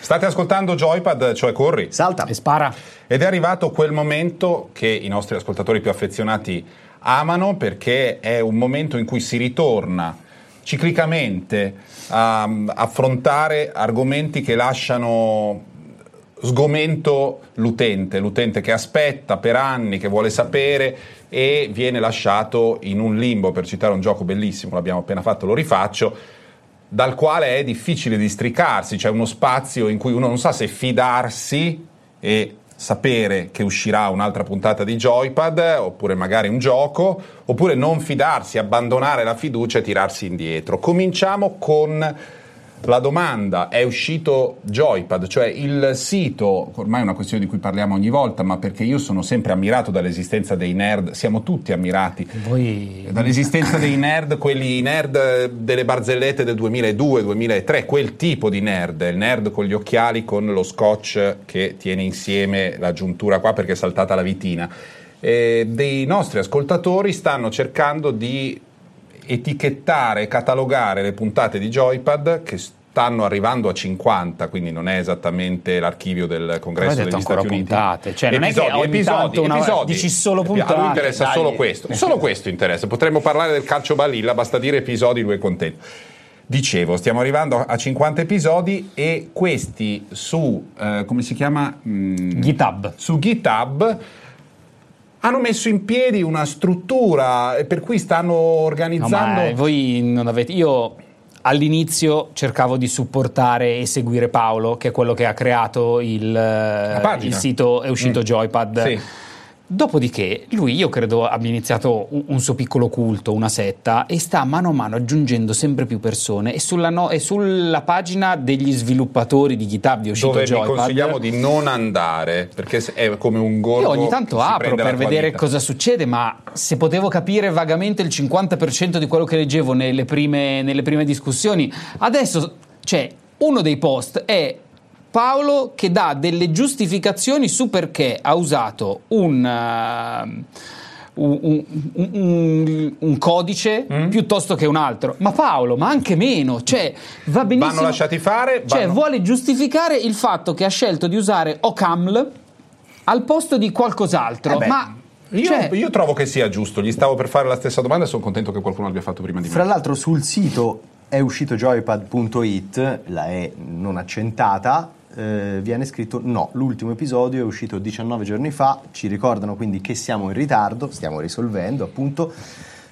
[SPEAKER 2] State ascoltando Joypad, cioè Corri.
[SPEAKER 1] Salta!
[SPEAKER 3] E spara.
[SPEAKER 2] Ed è arrivato quel momento che i nostri ascoltatori più affezionati amano perché è un momento in cui si ritorna ciclicamente a mm, affrontare argomenti che lasciano sgomento l'utente, l'utente che aspetta per anni, che vuole sapere e viene lasciato in un limbo, per citare un gioco bellissimo, l'abbiamo appena fatto, lo rifaccio, dal quale è difficile districarsi, c'è uno spazio in cui uno non sa se fidarsi e sapere che uscirà un'altra puntata di Joypad, oppure magari un gioco, oppure non fidarsi, abbandonare la fiducia e tirarsi indietro. Cominciamo con la domanda, è uscito Joypad, cioè il sito, ormai è una questione di cui parliamo ogni volta, ma perché io sono sempre ammirato dall'esistenza dei nerd, siamo tutti ammirati
[SPEAKER 3] Voi
[SPEAKER 2] dall'esistenza dei nerd, quelli nerd delle barzellette del 2002-2003, quel tipo di nerd, il nerd con gli occhiali con lo scotch che tiene insieme la giuntura qua perché è saltata la vitina. Eh, dei nostri ascoltatori stanno cercando di etichettare e catalogare le puntate di Joypad che stanno arrivando a 50, quindi non è esattamente l'archivio del congresso degli Stati Uniti.
[SPEAKER 3] puntate, cioè non è che
[SPEAKER 2] episodi,
[SPEAKER 3] una-
[SPEAKER 2] episodi.
[SPEAKER 3] dici solo
[SPEAKER 2] A lui
[SPEAKER 3] puntate,
[SPEAKER 2] interessa
[SPEAKER 1] dai.
[SPEAKER 2] solo questo, solo <laughs> questo interessa. Potremmo parlare del calcio balilla, basta dire episodi, lui è contento. Dicevo, stiamo arrivando a 50 episodi e questi su, eh, come si chiama? Mm,
[SPEAKER 3] GitHub.
[SPEAKER 2] su GitHub hanno messo in piedi una struttura eh, per cui stanno
[SPEAKER 3] No,
[SPEAKER 2] organizzando...
[SPEAKER 3] ma voi non avete. Io all'inizio cercavo di supportare e seguire Paolo, che è quello che ha creato il, il sito, è uscito mm. Joypad. Sì Dopodiché lui io credo abbia iniziato un, suo piccolo culto, una setta e sta mano a mano aggiungendo sempre più persone e sulla, no, e sulla pagina degli sviluppatori di GitHub è uscito
[SPEAKER 2] Dove
[SPEAKER 3] Joypad.
[SPEAKER 2] vi consigliamo di non andare perché è come un gorgo
[SPEAKER 3] Io ogni tanto apro per vedere
[SPEAKER 2] vita.
[SPEAKER 3] cosa succede ma se potevo capire vagamente il 50% di quello che leggevo nelle prime, nelle prime discussioni adesso c'è uno dei post è Paolo che dà delle giustificazioni su perché ha usato un, uh, un, un, un codice mm. piuttosto che un altro. Ma Paolo, ma anche meno, cioè va benissimo.
[SPEAKER 2] Vanno lasciati fare.
[SPEAKER 3] Cioè
[SPEAKER 2] vanno...
[SPEAKER 3] vuole giustificare il fatto che ha scelto di usare OCaml al posto di qualcos'altro. Eh ma
[SPEAKER 2] io, cioè, io, trovo che sia giusto, gli stavo per fare la stessa domanda e sono contento che qualcuno l'abbia fatto prima di me.
[SPEAKER 1] Fra l'altro sul sito è uscito joypad.it, la è non accentata, eh, viene scritto no, l'ultimo episodio è uscito 19 giorni fa, ci ricordano quindi che siamo in ritardo, stiamo risolvendo appunto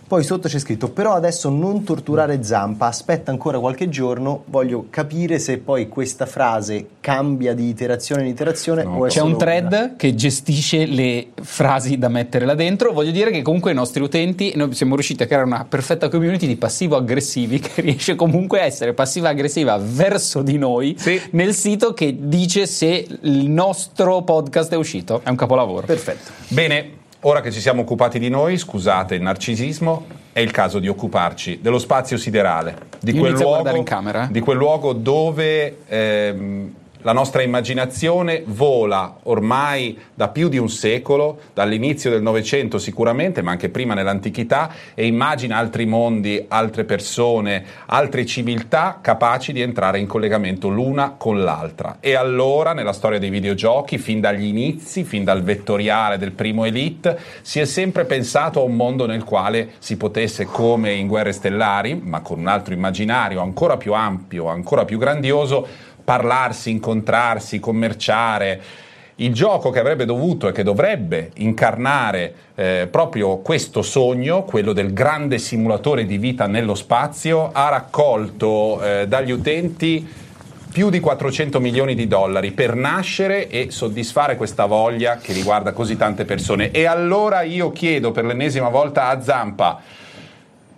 [SPEAKER 1] poi sotto c'è scritto, però adesso non torturare Zampa, aspetta ancora qualche giorno, voglio capire se poi questa frase cambia di iterazione in iterazione no,
[SPEAKER 3] C'è un thread una. che gestisce le frasi da mettere là dentro, voglio dire che comunque i nostri utenti, noi siamo riusciti a creare una perfetta community di passivo-aggressivi <laughs> che riesce comunque a essere passiva-aggressiva verso di noi sì. nel sito che dice se il nostro podcast è uscito. È un capolavoro.
[SPEAKER 1] Perfetto.
[SPEAKER 2] Bene, Ora che ci siamo occupati di noi, scusate il narcisismo, è il caso di occuparci dello spazio siderale, di, quel luogo,
[SPEAKER 3] camera, eh?
[SPEAKER 2] di quel luogo, dove ehm, la nostra immaginazione vola ormai da più di un secolo, dall'inizio del Novecento sicuramente, ma anche prima nell'antichità, e immagina altri mondi, altre persone, altre civiltà capaci di entrare in collegamento l'una con l'altra. E allora, nella storia dei videogiochi, fin dagli inizi, fin dal vettoriale del primo Elite, si è sempre pensato a un mondo nel quale si potesse, come in Guerre Stellari, ma con un altro immaginario ancora più ampio, ancora più grandioso, parlarsi, incontrarsi, commerciare. Il gioco che avrebbe dovuto e che dovrebbe incarnare eh, proprio questo sogno, quello del grande simulatore di vita nello spazio, ha raccolto eh, dagli utenti più di 400 milioni di dollari per nascere e soddisfare questa voglia che riguarda così tante persone. E allora io chiedo per l'ennesima volta a Zampa,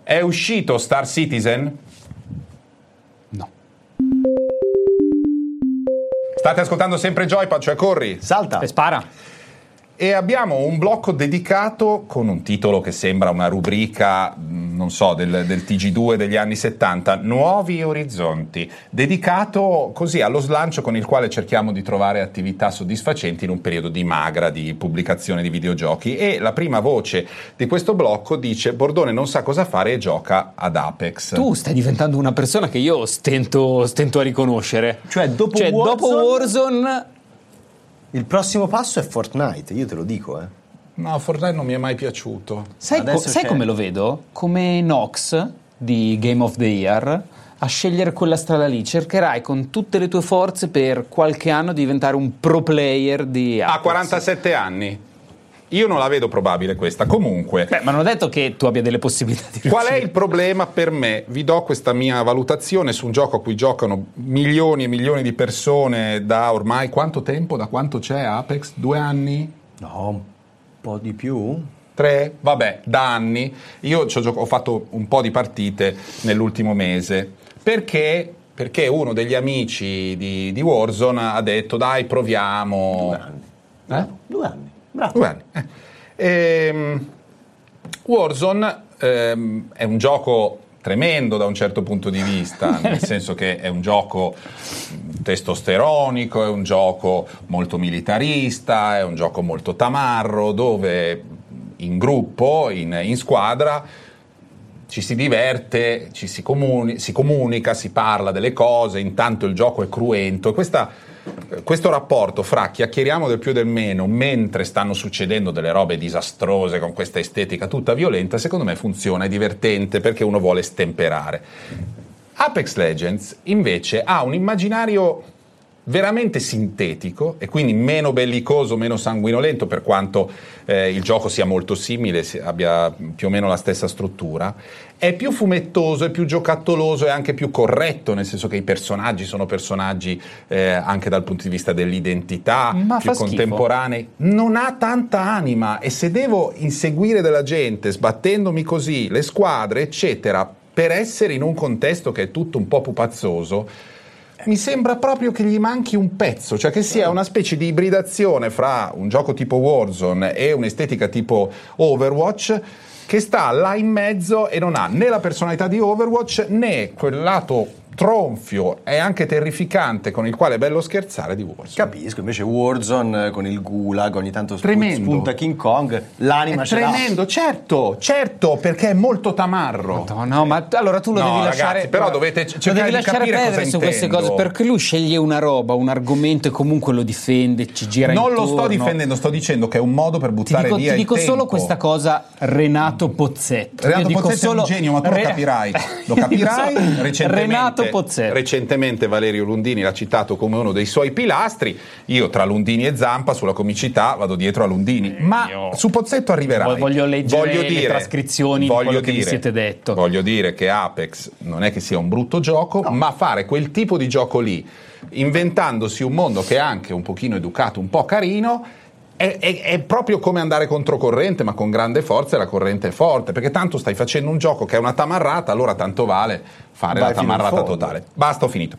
[SPEAKER 2] è uscito Star Citizen? State ascoltando sempre Joypad, cioè corri.
[SPEAKER 1] Salta.
[SPEAKER 3] E spara.
[SPEAKER 2] E abbiamo un blocco dedicato con un titolo che sembra una rubrica, non so, del, del, TG2 degli anni 70, Nuovi Orizzonti, dedicato così allo slancio con il quale cerchiamo di trovare attività soddisfacenti in un periodo di magra di pubblicazione di videogiochi. E la prima voce di questo blocco dice Bordone non sa cosa fare e gioca ad Apex.
[SPEAKER 3] Tu stai diventando una persona che io stento, stento a riconoscere.
[SPEAKER 1] Cioè, dopo
[SPEAKER 3] cioè,
[SPEAKER 1] Warzone...
[SPEAKER 3] Dopo Warzone
[SPEAKER 1] il prossimo passo è Fortnite, io te lo dico, eh.
[SPEAKER 2] No, Fortnite non mi è mai piaciuto.
[SPEAKER 3] Sai, co- sai come lo vedo? Come Nox di Game of the Year a scegliere quella strada lì. Cercherai con tutte le tue forze per qualche anno di diventare un pro player di Apex.
[SPEAKER 2] A 47 anni. Io non la vedo probabile questa. Comunque.
[SPEAKER 3] Beh, ma non ho detto che tu abbia delle possibilità di riuscire.
[SPEAKER 2] Qual è il problema per me? Vi do questa mia valutazione su un gioco a cui giocano milioni e milioni di persone da ormai quanto tempo? Da quanto c'è Apex? Due anni?
[SPEAKER 1] No, un po' di più.
[SPEAKER 2] Tre? Vabbè, da anni. Io ho fatto un po' di partite nell'ultimo mese. Perché perché uno degli amici di, di, Warzone ha detto dai proviamo.
[SPEAKER 1] Due anni. Eh? Due anni.
[SPEAKER 2] Bravo. Bene. Eh. Ehm, Warzone ehm, è un gioco tremendo da un certo punto di vista, <laughs> nel senso che è un gioco testosteronico, è un gioco molto militarista, è un gioco molto tamarro, dove in gruppo, in, in squadra, ci si diverte, ci si, comuni- si, comunica, si parla delle cose, intanto il gioco è cruento e questa questo rapporto fra chiacchieriamo del più e del meno mentre stanno succedendo delle robe disastrose con questa estetica tutta violenta, secondo me funziona, è divertente perché uno vuole stemperare. Apex Legends invece ha un immaginario veramente sintetico e quindi meno bellicoso, meno sanguinolento per quanto eh, il gioco sia molto simile, abbia più o meno la stessa struttura. È più fumettoso, è più giocattoloso, è anche più corretto, nel senso che i personaggi sono personaggi eh, anche dal punto di vista dell'identità,
[SPEAKER 3] Ma
[SPEAKER 2] più contemporanei. Non ha tanta anima e se devo inseguire della gente sbattendomi così, le squadre, eccetera, per essere in un contesto che è tutto un po' pupazzoso, mi sembra proprio che gli manchi un pezzo, cioè che sia una specie di ibridazione fra un gioco tipo Warzone e un'estetica tipo Overwatch che sta là in mezzo e non ha né la personalità di Overwatch né quel lato tronfio e anche terrificante con il quale è bello scherzare di Warzone.
[SPEAKER 1] Capisco, invece Warzone eh, con il gulag ogni tanto
[SPEAKER 2] tremendo.
[SPEAKER 1] spunta King Kong, l'anima
[SPEAKER 2] è tremendo, certo, certo, perché è molto tamarro.
[SPEAKER 3] No, no ma allora tu lo
[SPEAKER 2] no,
[SPEAKER 3] devi
[SPEAKER 2] ragazzi,
[SPEAKER 3] lasciare
[SPEAKER 2] però dovete cercare
[SPEAKER 3] devi
[SPEAKER 2] di
[SPEAKER 3] lasciare
[SPEAKER 2] capire
[SPEAKER 3] perdere
[SPEAKER 2] cosa
[SPEAKER 3] su queste cose perché lui sceglie una roba, un argomento e comunque lo difende, ci gira
[SPEAKER 2] Non
[SPEAKER 3] intorno.
[SPEAKER 2] lo sto difendendo, sto dicendo che è un modo per
[SPEAKER 3] Ti
[SPEAKER 2] buttare
[SPEAKER 3] dico,
[SPEAKER 2] via
[SPEAKER 3] ti dico solo
[SPEAKER 2] tempo.
[SPEAKER 3] questa cosa, Renato Pozzetto.
[SPEAKER 2] Renato
[SPEAKER 3] Io dico
[SPEAKER 2] Pozzetto
[SPEAKER 3] solo
[SPEAKER 2] è un genio, ma tu lo
[SPEAKER 3] Re-
[SPEAKER 2] capirai. Lo <laughs>
[SPEAKER 3] Io dico
[SPEAKER 2] capirai recentemente.
[SPEAKER 3] Renato Pozzetto.
[SPEAKER 2] Recentemente Valerio Lundini l'ha citato come uno dei suoi pilastri. Io tra Lundini e Zampa sulla comicità vado dietro a Lundini. Ma
[SPEAKER 3] Eh, io-
[SPEAKER 2] su Pozzetto arriverai.
[SPEAKER 3] Voglio leggere le trascrizioni di
[SPEAKER 2] voglio
[SPEAKER 3] quello che vi
[SPEAKER 2] dire-
[SPEAKER 3] siete detto.
[SPEAKER 2] Voglio dire che Apex non è che sia un brutto gioco, ma fare quel tipo di gioco lì, inventandosi un mondo che è anche un pochino educato, un po' carino, è, è- è proprio come andare controcorrente, ma con grande forza e la corrente è forte, perché tanto stai facendo un gioco che è una tamarrata, allora tanto vale fare
[SPEAKER 1] Vai
[SPEAKER 2] la tamarrata totale. Basta, ho finito.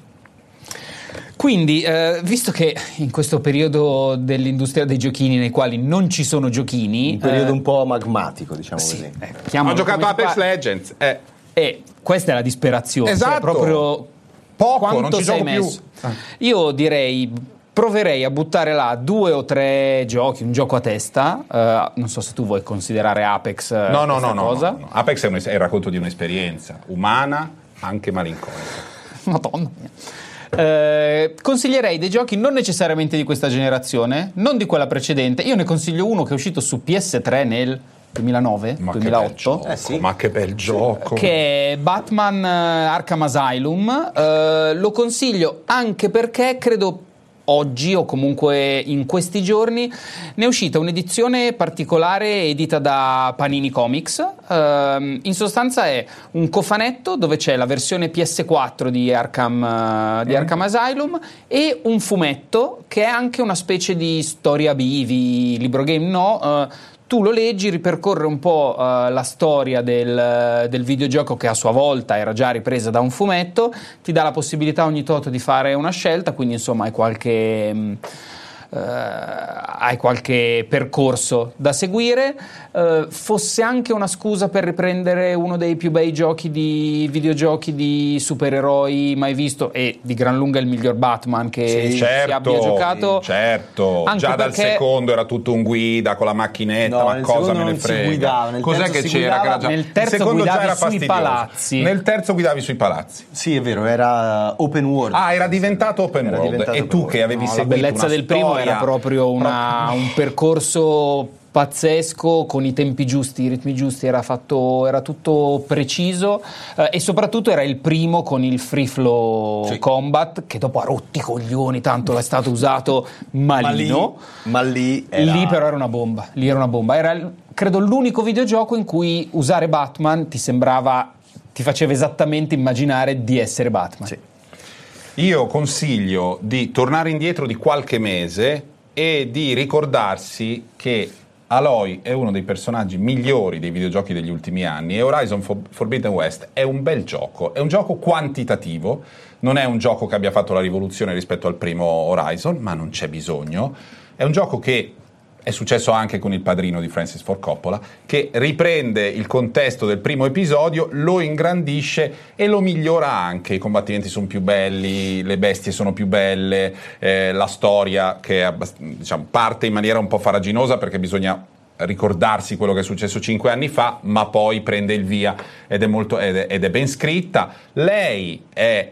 [SPEAKER 3] Quindi, eh, visto che in questo periodo dell'industria dei giochini nei quali non ci sono giochini,
[SPEAKER 1] un periodo
[SPEAKER 3] eh,
[SPEAKER 1] un po' magmatico, diciamo
[SPEAKER 3] sì,
[SPEAKER 1] così.
[SPEAKER 3] eh,
[SPEAKER 2] Ho giocato Apex
[SPEAKER 3] pare.
[SPEAKER 2] Legends. Eh.
[SPEAKER 3] E questa è la disperazione. cioè
[SPEAKER 2] Esatto.
[SPEAKER 3] proprio
[SPEAKER 2] Poco,
[SPEAKER 3] quanto
[SPEAKER 2] non ci
[SPEAKER 3] sei
[SPEAKER 2] gioco più.
[SPEAKER 3] messo. Io direi proverei a buttare là due o tre giochi, un gioco a testa. eh, non so se tu vuoi considerare Apex eh,
[SPEAKER 2] No, no, no, no,
[SPEAKER 3] cosa.
[SPEAKER 2] no, no. Apex è, un- è il racconto di un'esperienza umana, anche malinconica. <laughs>
[SPEAKER 3] Madonna mia. Eh, consiglierei dei giochi non necessariamente di questa generazione, non di quella precedente. Io ne consiglio uno che è uscito su PS3 nel 2009,
[SPEAKER 2] Ma che bel
[SPEAKER 3] 2008.
[SPEAKER 2] gioco,
[SPEAKER 1] Eh sì.
[SPEAKER 2] ma che bel gioco.
[SPEAKER 3] che è Batman eh, Arkham Asylum. Eh, lo consiglio anche perché credo oggi o comunque in questi giorni ne è uscita un'edizione particolare edita da Panini Comics. Ehm, in sostanza è un cofanetto dove c'è la versione PS4 di Arkham, eh, di Arkham Asylum e un fumetto che è anche una specie di storia bivi, libro game no. eh, tu lo leggi, ripercorre un po' eh, la storia del, del videogioco che a sua volta era già ripresa da un fumetto, ti dà la possibilità ogni tot di fare una scelta, quindi insomma hai qualche, mh, eh, hai qualche percorso da seguire. Eh, fosse anche una scusa per riprendere uno dei più bei giochi di videogiochi di supereroi mai visto e di gran lunga il miglior Batman che
[SPEAKER 1] Sì,
[SPEAKER 3] si
[SPEAKER 2] certo,
[SPEAKER 3] abbia giocato.
[SPEAKER 2] certo.
[SPEAKER 3] Anche
[SPEAKER 2] Già dal
[SPEAKER 3] perché-
[SPEAKER 2] secondo era tutto un guida con la macchinetta,
[SPEAKER 1] No,
[SPEAKER 2] ma cosa me ne
[SPEAKER 1] si
[SPEAKER 2] frega?
[SPEAKER 1] guidava, nel
[SPEAKER 2] Cos'è
[SPEAKER 1] terzo
[SPEAKER 2] che
[SPEAKER 1] si
[SPEAKER 2] c'era?
[SPEAKER 1] guidava,
[SPEAKER 2] che era già-
[SPEAKER 3] nel terzo
[SPEAKER 2] secondo già
[SPEAKER 3] guidavi
[SPEAKER 2] era
[SPEAKER 3] sui
[SPEAKER 2] fastidioso.
[SPEAKER 3] palazzi.
[SPEAKER 2] Nel terzo guidavi sui palazzi.
[SPEAKER 1] Sì, è vero, era open world.
[SPEAKER 2] Ah, era diventato open
[SPEAKER 1] Era
[SPEAKER 2] world.
[SPEAKER 1] diventato
[SPEAKER 2] E
[SPEAKER 1] open
[SPEAKER 2] tu
[SPEAKER 1] world.
[SPEAKER 2] che avevi
[SPEAKER 3] No, la
[SPEAKER 2] seguito
[SPEAKER 3] bellezza
[SPEAKER 2] una
[SPEAKER 3] del primo era proprio una- <laughs> un percorso pazzesco con i tempi giusti, i ritmi giusti, era, fatto, era tutto preciso eh, e soprattutto era il primo con il free flow
[SPEAKER 1] Sì.
[SPEAKER 3] combat che dopo ha rotti i coglioni, tanto è stato usato
[SPEAKER 1] ma lì,
[SPEAKER 3] malino.
[SPEAKER 1] ma lì era...
[SPEAKER 3] Lì però era una bomba, lì era una bomba. Era credo l'unico videogioco in cui usare Batman ti sembrava, ti faceva esattamente immaginare di essere Batman.
[SPEAKER 1] Sì.
[SPEAKER 2] Io consiglio di tornare indietro di qualche mese e di ricordarsi che Aloy è uno dei personaggi migliori dei videogiochi degli ultimi anni e Horizon For- Forbidden West è un bel gioco, è un gioco quantitativo, non è un gioco che abbia fatto la rivoluzione rispetto al primo Horizon, ma non c'è bisogno, è un gioco che è successo anche con il padrino di Francis Ford Coppola, che riprende il contesto del primo episodio, lo ingrandisce e lo migliora anche. I combattimenti sono più belli, le bestie sono più belle, eh, la storia che abbast- diciamo, parte in maniera un po' faraginosa perché bisogna ricordarsi quello che è successo cinque anni fa, ma poi prende il via ed è, molto, ed è, ed è ben scritta. Lei è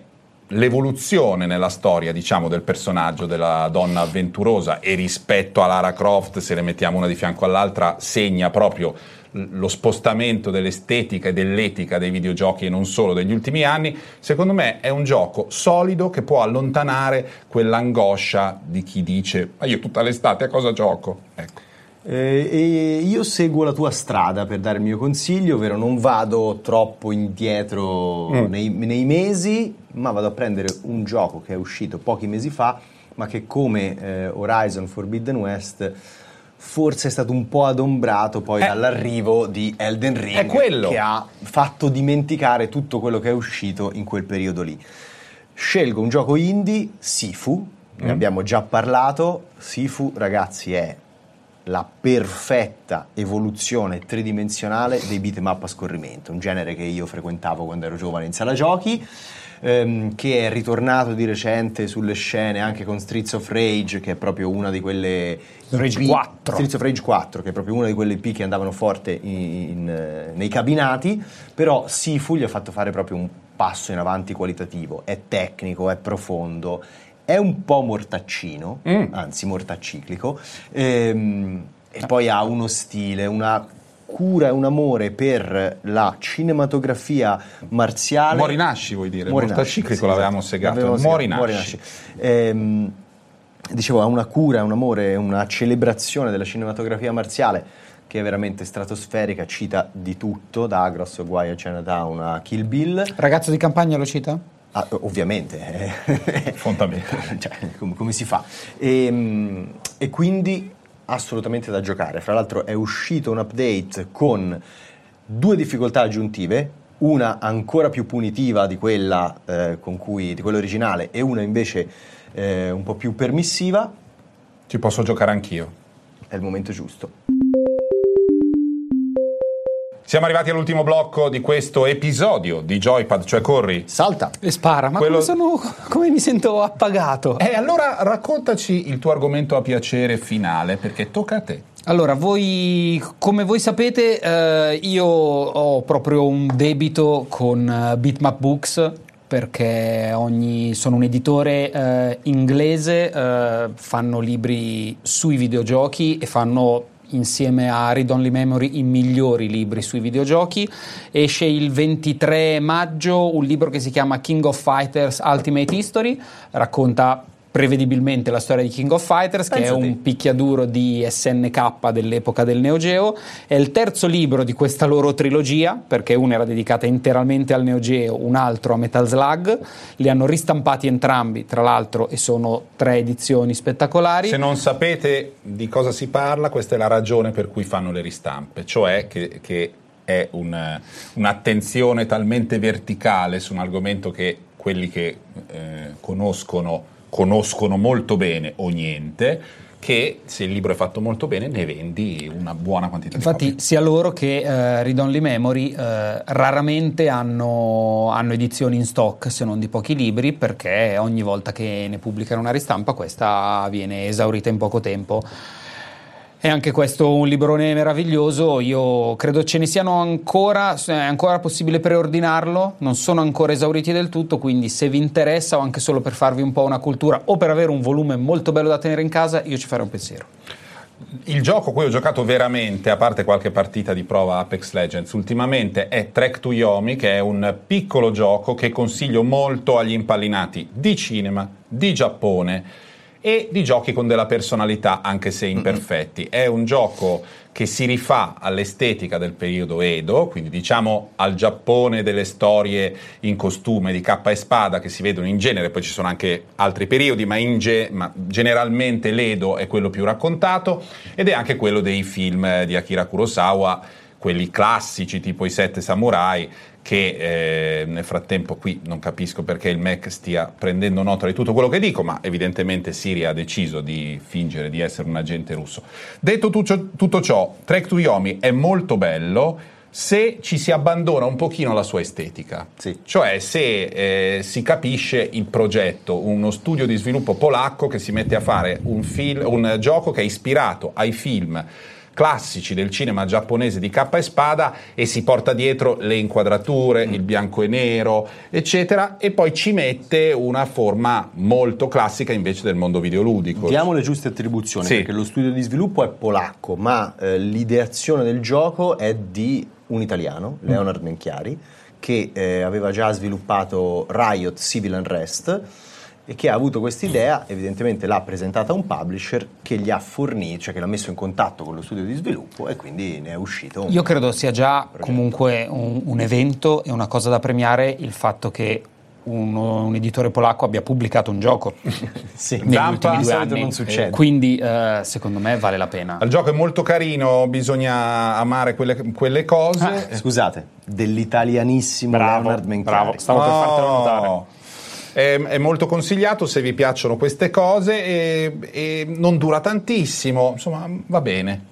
[SPEAKER 2] l'evoluzione nella storia, diciamo, del personaggio della donna avventurosa e rispetto a Lara Croft, se le mettiamo una di fianco all'altra, segna proprio lo spostamento dell'estetica e dell'etica dei videogiochi e non solo degli ultimi anni, secondo me è un gioco solido che può allontanare quell'angoscia di chi dice ma io tutta l'estate a cosa gioco? Ecco.
[SPEAKER 1] Eh, io seguo la tua strada per dare il mio consiglio, ovvero non vado troppo indietro mm. nei, nei, mesi, ma vado a prendere un gioco che è uscito pochi mesi fa, ma che come eh, Horizon Forbidden West forse è stato un po' adombrato poi eh, dall'arrivo di Elden Ring che ha fatto dimenticare tutto quello che è uscito in quel periodo lì. Scelgo un gioco indie, Sifu, ne mm. abbiamo già parlato, Sifu ragazzi è la perfetta evoluzione tridimensionale dei beatmap a scorrimento, un genere che io frequentavo quando ero giovane in sala giochi ehm, che è ritornato di recente sulle scene anche con Streets of Rage, che è proprio una di quelle
[SPEAKER 3] Rage 4.
[SPEAKER 1] Streets of Rage 4, che è proprio una di quelle IP che andavano forte in, in, nei cabinati, però Sifu gli ha fatto fare proprio un passo in avanti qualitativo, è tecnico, è profondo, è un po' mortaccino, mm. anzi mortacciclico, ehm, e poi ha uno stile, una cura e un amore per la cinematografia marziale.
[SPEAKER 2] Morinasci vuoi dire? Morinasci, sì, l'avevamo segato.
[SPEAKER 1] Morinasci. Morinasci. Ehm, dicevo, ha una cura, un amore, una celebrazione della cinematografia marziale che è veramente stratosferica, cita di tutto, da Agros Guai a Chinatown a Kill Bill.
[SPEAKER 3] Ragazzo di campagna lo cita?
[SPEAKER 1] Ah, ovviamente, <laughs>
[SPEAKER 2] fondamentale. <laughs>
[SPEAKER 1] cioè, come, come, si fa? E, ehm, e quindi assolutamente da giocare. Fra l'altro è uscito un update con due difficoltà aggiuntive, una ancora più punitiva di quella, eh, cui, di quella originale e una invece eh, un po' più permissiva.
[SPEAKER 2] Ci posso giocare anch'io.
[SPEAKER 1] È il momento giusto.
[SPEAKER 2] Siamo arrivati all'ultimo blocco di questo episodio di Joypad, cioè corri.
[SPEAKER 1] Salta.
[SPEAKER 3] E spara, ma Quello... come, sono, come mi sento appagato?
[SPEAKER 2] E eh, allora raccontaci il tuo argomento a piacere finale, perché tocca a te.
[SPEAKER 3] Allora, voi, come voi sapete, eh, io ho proprio un debito con uh, Bitmap Books perché ogni, sono un editore eh, inglese, eh, fanno libri sui videogiochi e fanno insieme a Read Only Memory i migliori libri sui videogiochi. Esce il 23 maggio un libro che si chiama King of Fighters Ultimate History, racconta prevedibilmente la storia di King of Fighters, Penso che è un picchiaduro di SNK dell'epoca del Neo Geo. È il terzo libro di questa loro trilogia, perché una era dedicata interamente al Neo Geo, un altro a Metal Slug. Li hanno ristampati entrambi, tra l'altro, e sono tre edizioni spettacolari.
[SPEAKER 2] Se non sapete di cosa si parla, questa è la ragione per cui fanno le ristampe, cioè che, che è un, un'attenzione talmente verticale su un argomento che quelli che eh, conoscono conoscono molto bene o niente che se il libro è fatto molto bene ne vendi una buona quantità
[SPEAKER 3] Infatti,
[SPEAKER 2] di copie.
[SPEAKER 3] sia loro che uh, Read Only Memory uh, raramente hanno, hanno, edizioni in stock se non di pochi libri perché ogni volta che ne pubblicano una ristampa questa viene esaurita in poco tempo. È anche questo un librone meraviglioso, io credo ce ne siano ancora, è ancora possibile preordinarlo, non sono ancora esauriti del tutto, quindi se vi interessa o anche solo per farvi un po' una cultura o per avere un volume molto bello da tenere in casa, io ci farei un pensiero.
[SPEAKER 2] Il gioco cui ho giocato veramente, a parte qualche partita di prova Apex Legends, ultimamente è Trek to Yomi, che è un piccolo gioco che consiglio molto agli impallinati di cinema, di Giappone e di giochi con della personalità, anche se imperfetti. È un gioco che si rifà all'estetica del periodo Edo, quindi diciamo al Giappone delle storie in costume di cappa e spada che si vedono in genere, poi ci sono anche altri periodi, ma, ge- ma generalmente l'Edo è quello più raccontato ed è anche quello dei film di Akira Kurosawa quelli classici tipo i sette samurai che eh, nel frattempo qui non capisco perché il Mac stia prendendo nota di tutto quello che dico, ma evidentemente Siri ha deciso di fingere di essere un agente russo. Detto tutto, tutto ciò, Trek to Yomi è molto bello se ci si abbandona un pochino alla sua estetica,
[SPEAKER 1] sì.
[SPEAKER 2] cioè se eh, si capisce il progetto, uno studio di sviluppo polacco che si mette a fare un, film, un gioco che è ispirato ai film classici del cinema giapponese di cappa e spada e si porta dietro le inquadrature, il bianco e nero, eccetera, e poi ci mette una forma molto classica invece del mondo videoludico.
[SPEAKER 1] Diamo le giuste attribuzioni,
[SPEAKER 2] Sì.
[SPEAKER 1] perché lo studio di sviluppo è polacco, ma eh, l'ideazione del gioco è di un italiano, Leonard Menchiari, che eh, aveva già sviluppato Riot Civil Unrest e che ha avuto quest'idea, evidentemente l'ha presentata a un publisher che gli ha fornito, cioè che l'ha messo in contatto con lo studio di sviluppo e quindi ne è uscito un
[SPEAKER 3] Io credo sia già comunque un, un evento e una cosa da premiare il fatto che uno- un editore polacco abbia pubblicato un gioco <laughs>
[SPEAKER 1] Sì,
[SPEAKER 3] negli
[SPEAKER 2] Zampa,
[SPEAKER 3] due anni.
[SPEAKER 1] non succede.
[SPEAKER 3] Quindi eh, secondo me vale la pena.
[SPEAKER 2] Il gioco è molto carino, bisogna amare quelle, quelle cose.
[SPEAKER 1] Ah, Scusate, dell'italianissimo Leonard Menchiari.
[SPEAKER 3] bravo, stavo per fartelo notare.
[SPEAKER 2] È, è molto consigliato se vi piacciono queste cose e, e non dura tantissimo, insomma va bene.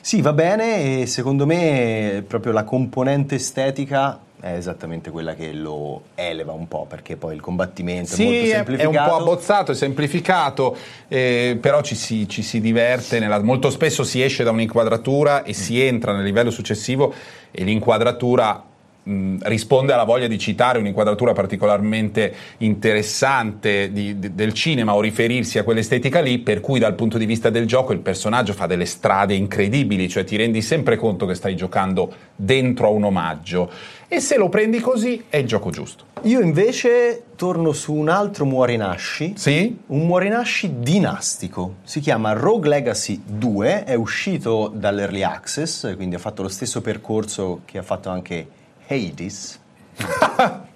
[SPEAKER 1] Sì, va bene e secondo me proprio la componente estetica è esattamente quella che lo eleva un po' perché poi il combattimento è molto
[SPEAKER 2] Sì, è, è
[SPEAKER 1] semplificato.
[SPEAKER 2] un po' abbozzato, è semplificato, eh, però ci si, ci si diverte. nella- molto spesso si esce da un'inquadratura e si entra nel livello successivo e l'inquadratura mh, risponde alla voglia di citare un'inquadratura particolarmente interessante di- di- del cinema o riferirsi a quell'estetica lì, per cui dal punto di vista del gioco il personaggio fa delle strade incredibili, cioè ti rendi sempre conto che stai giocando dentro a un omaggio e se lo prendi così è il gioco giusto.
[SPEAKER 1] Io invece torno su un altro Muorinasci.
[SPEAKER 2] Sì?
[SPEAKER 1] Un Muorinasci dinastico, si chiama Rogue Legacy 2, è uscito dall'Early Access, quindi ha fatto lo stesso percorso che ha fatto anche Hades. <laughs>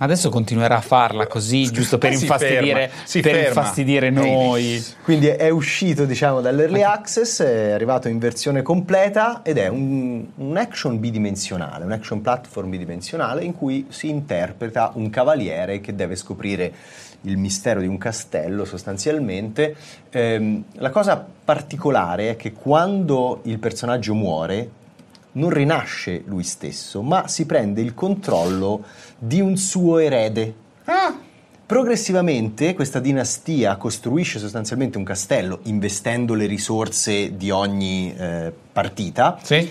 [SPEAKER 3] Adesso continuerà a farla così, giusto per
[SPEAKER 2] Si
[SPEAKER 3] infastidire,
[SPEAKER 2] ferma,
[SPEAKER 3] per infastidire noi.
[SPEAKER 1] Quindi è uscito diciamo dall'Early Access, è arrivato in versione completa ed è un, un action bidimensionale, un action platform bidimensionale in cui si interpreta un cavaliere che deve scoprire il mistero di un castello sostanzialmente. Ehm, la cosa particolare è che quando il personaggio muore non rinasce lui stesso, ma si prende il controllo di un suo erede.
[SPEAKER 2] Ah,
[SPEAKER 1] Progressivamente questa dinastia costruisce sostanzialmente un castello investendo le risorse di ogni eh, partita
[SPEAKER 2] sì?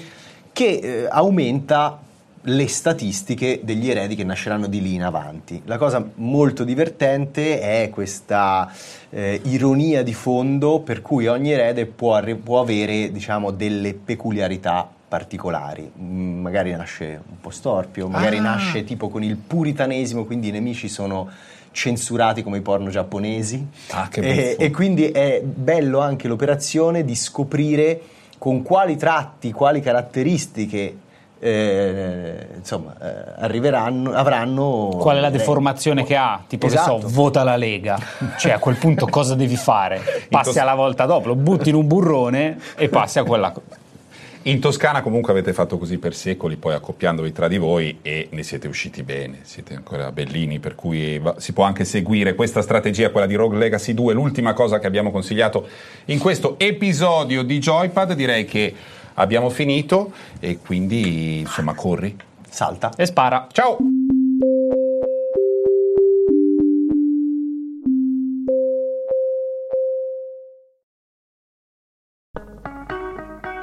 [SPEAKER 1] che eh, aumenta le statistiche degli eredi che nasceranno di lì in avanti. La cosa molto divertente è questa eh, ironia di fondo per cui ogni erede può, può avere diciamo, delle peculiarità particolari. Mm, magari nasce un po' storpio, magari
[SPEAKER 2] Ah.
[SPEAKER 1] nasce tipo con il puritanesimo, quindi i nemici sono censurati come i porno giapponesi.
[SPEAKER 2] Ah, che
[SPEAKER 1] e, e quindi è bello anche l'operazione di scoprire con quali tratti, quali caratteristiche eh, insomma, eh, arriveranno, avranno.
[SPEAKER 3] Qual è la
[SPEAKER 1] eh,
[SPEAKER 3] deformazione che ha? Tipo che
[SPEAKER 1] Esatto.
[SPEAKER 3] so, vota la Lega. Cioè a quel punto cosa devi fare? <laughs> Passi alla volta dopo, lo butti in un burrone e passi a quella cosa.
[SPEAKER 2] In Toscana comunque avete fatto così per secoli, poi accoppiandovi tra di voi e ne siete usciti bene, siete ancora bellini, per cui va- si può anche seguire questa strategia, quella di Rogue Legacy 2. L'ultima cosa che abbiamo consigliato in questo episodio di Joypad, direi che abbiamo finito e quindi insomma corri.
[SPEAKER 1] Salta.
[SPEAKER 3] E spara.
[SPEAKER 2] Ciao!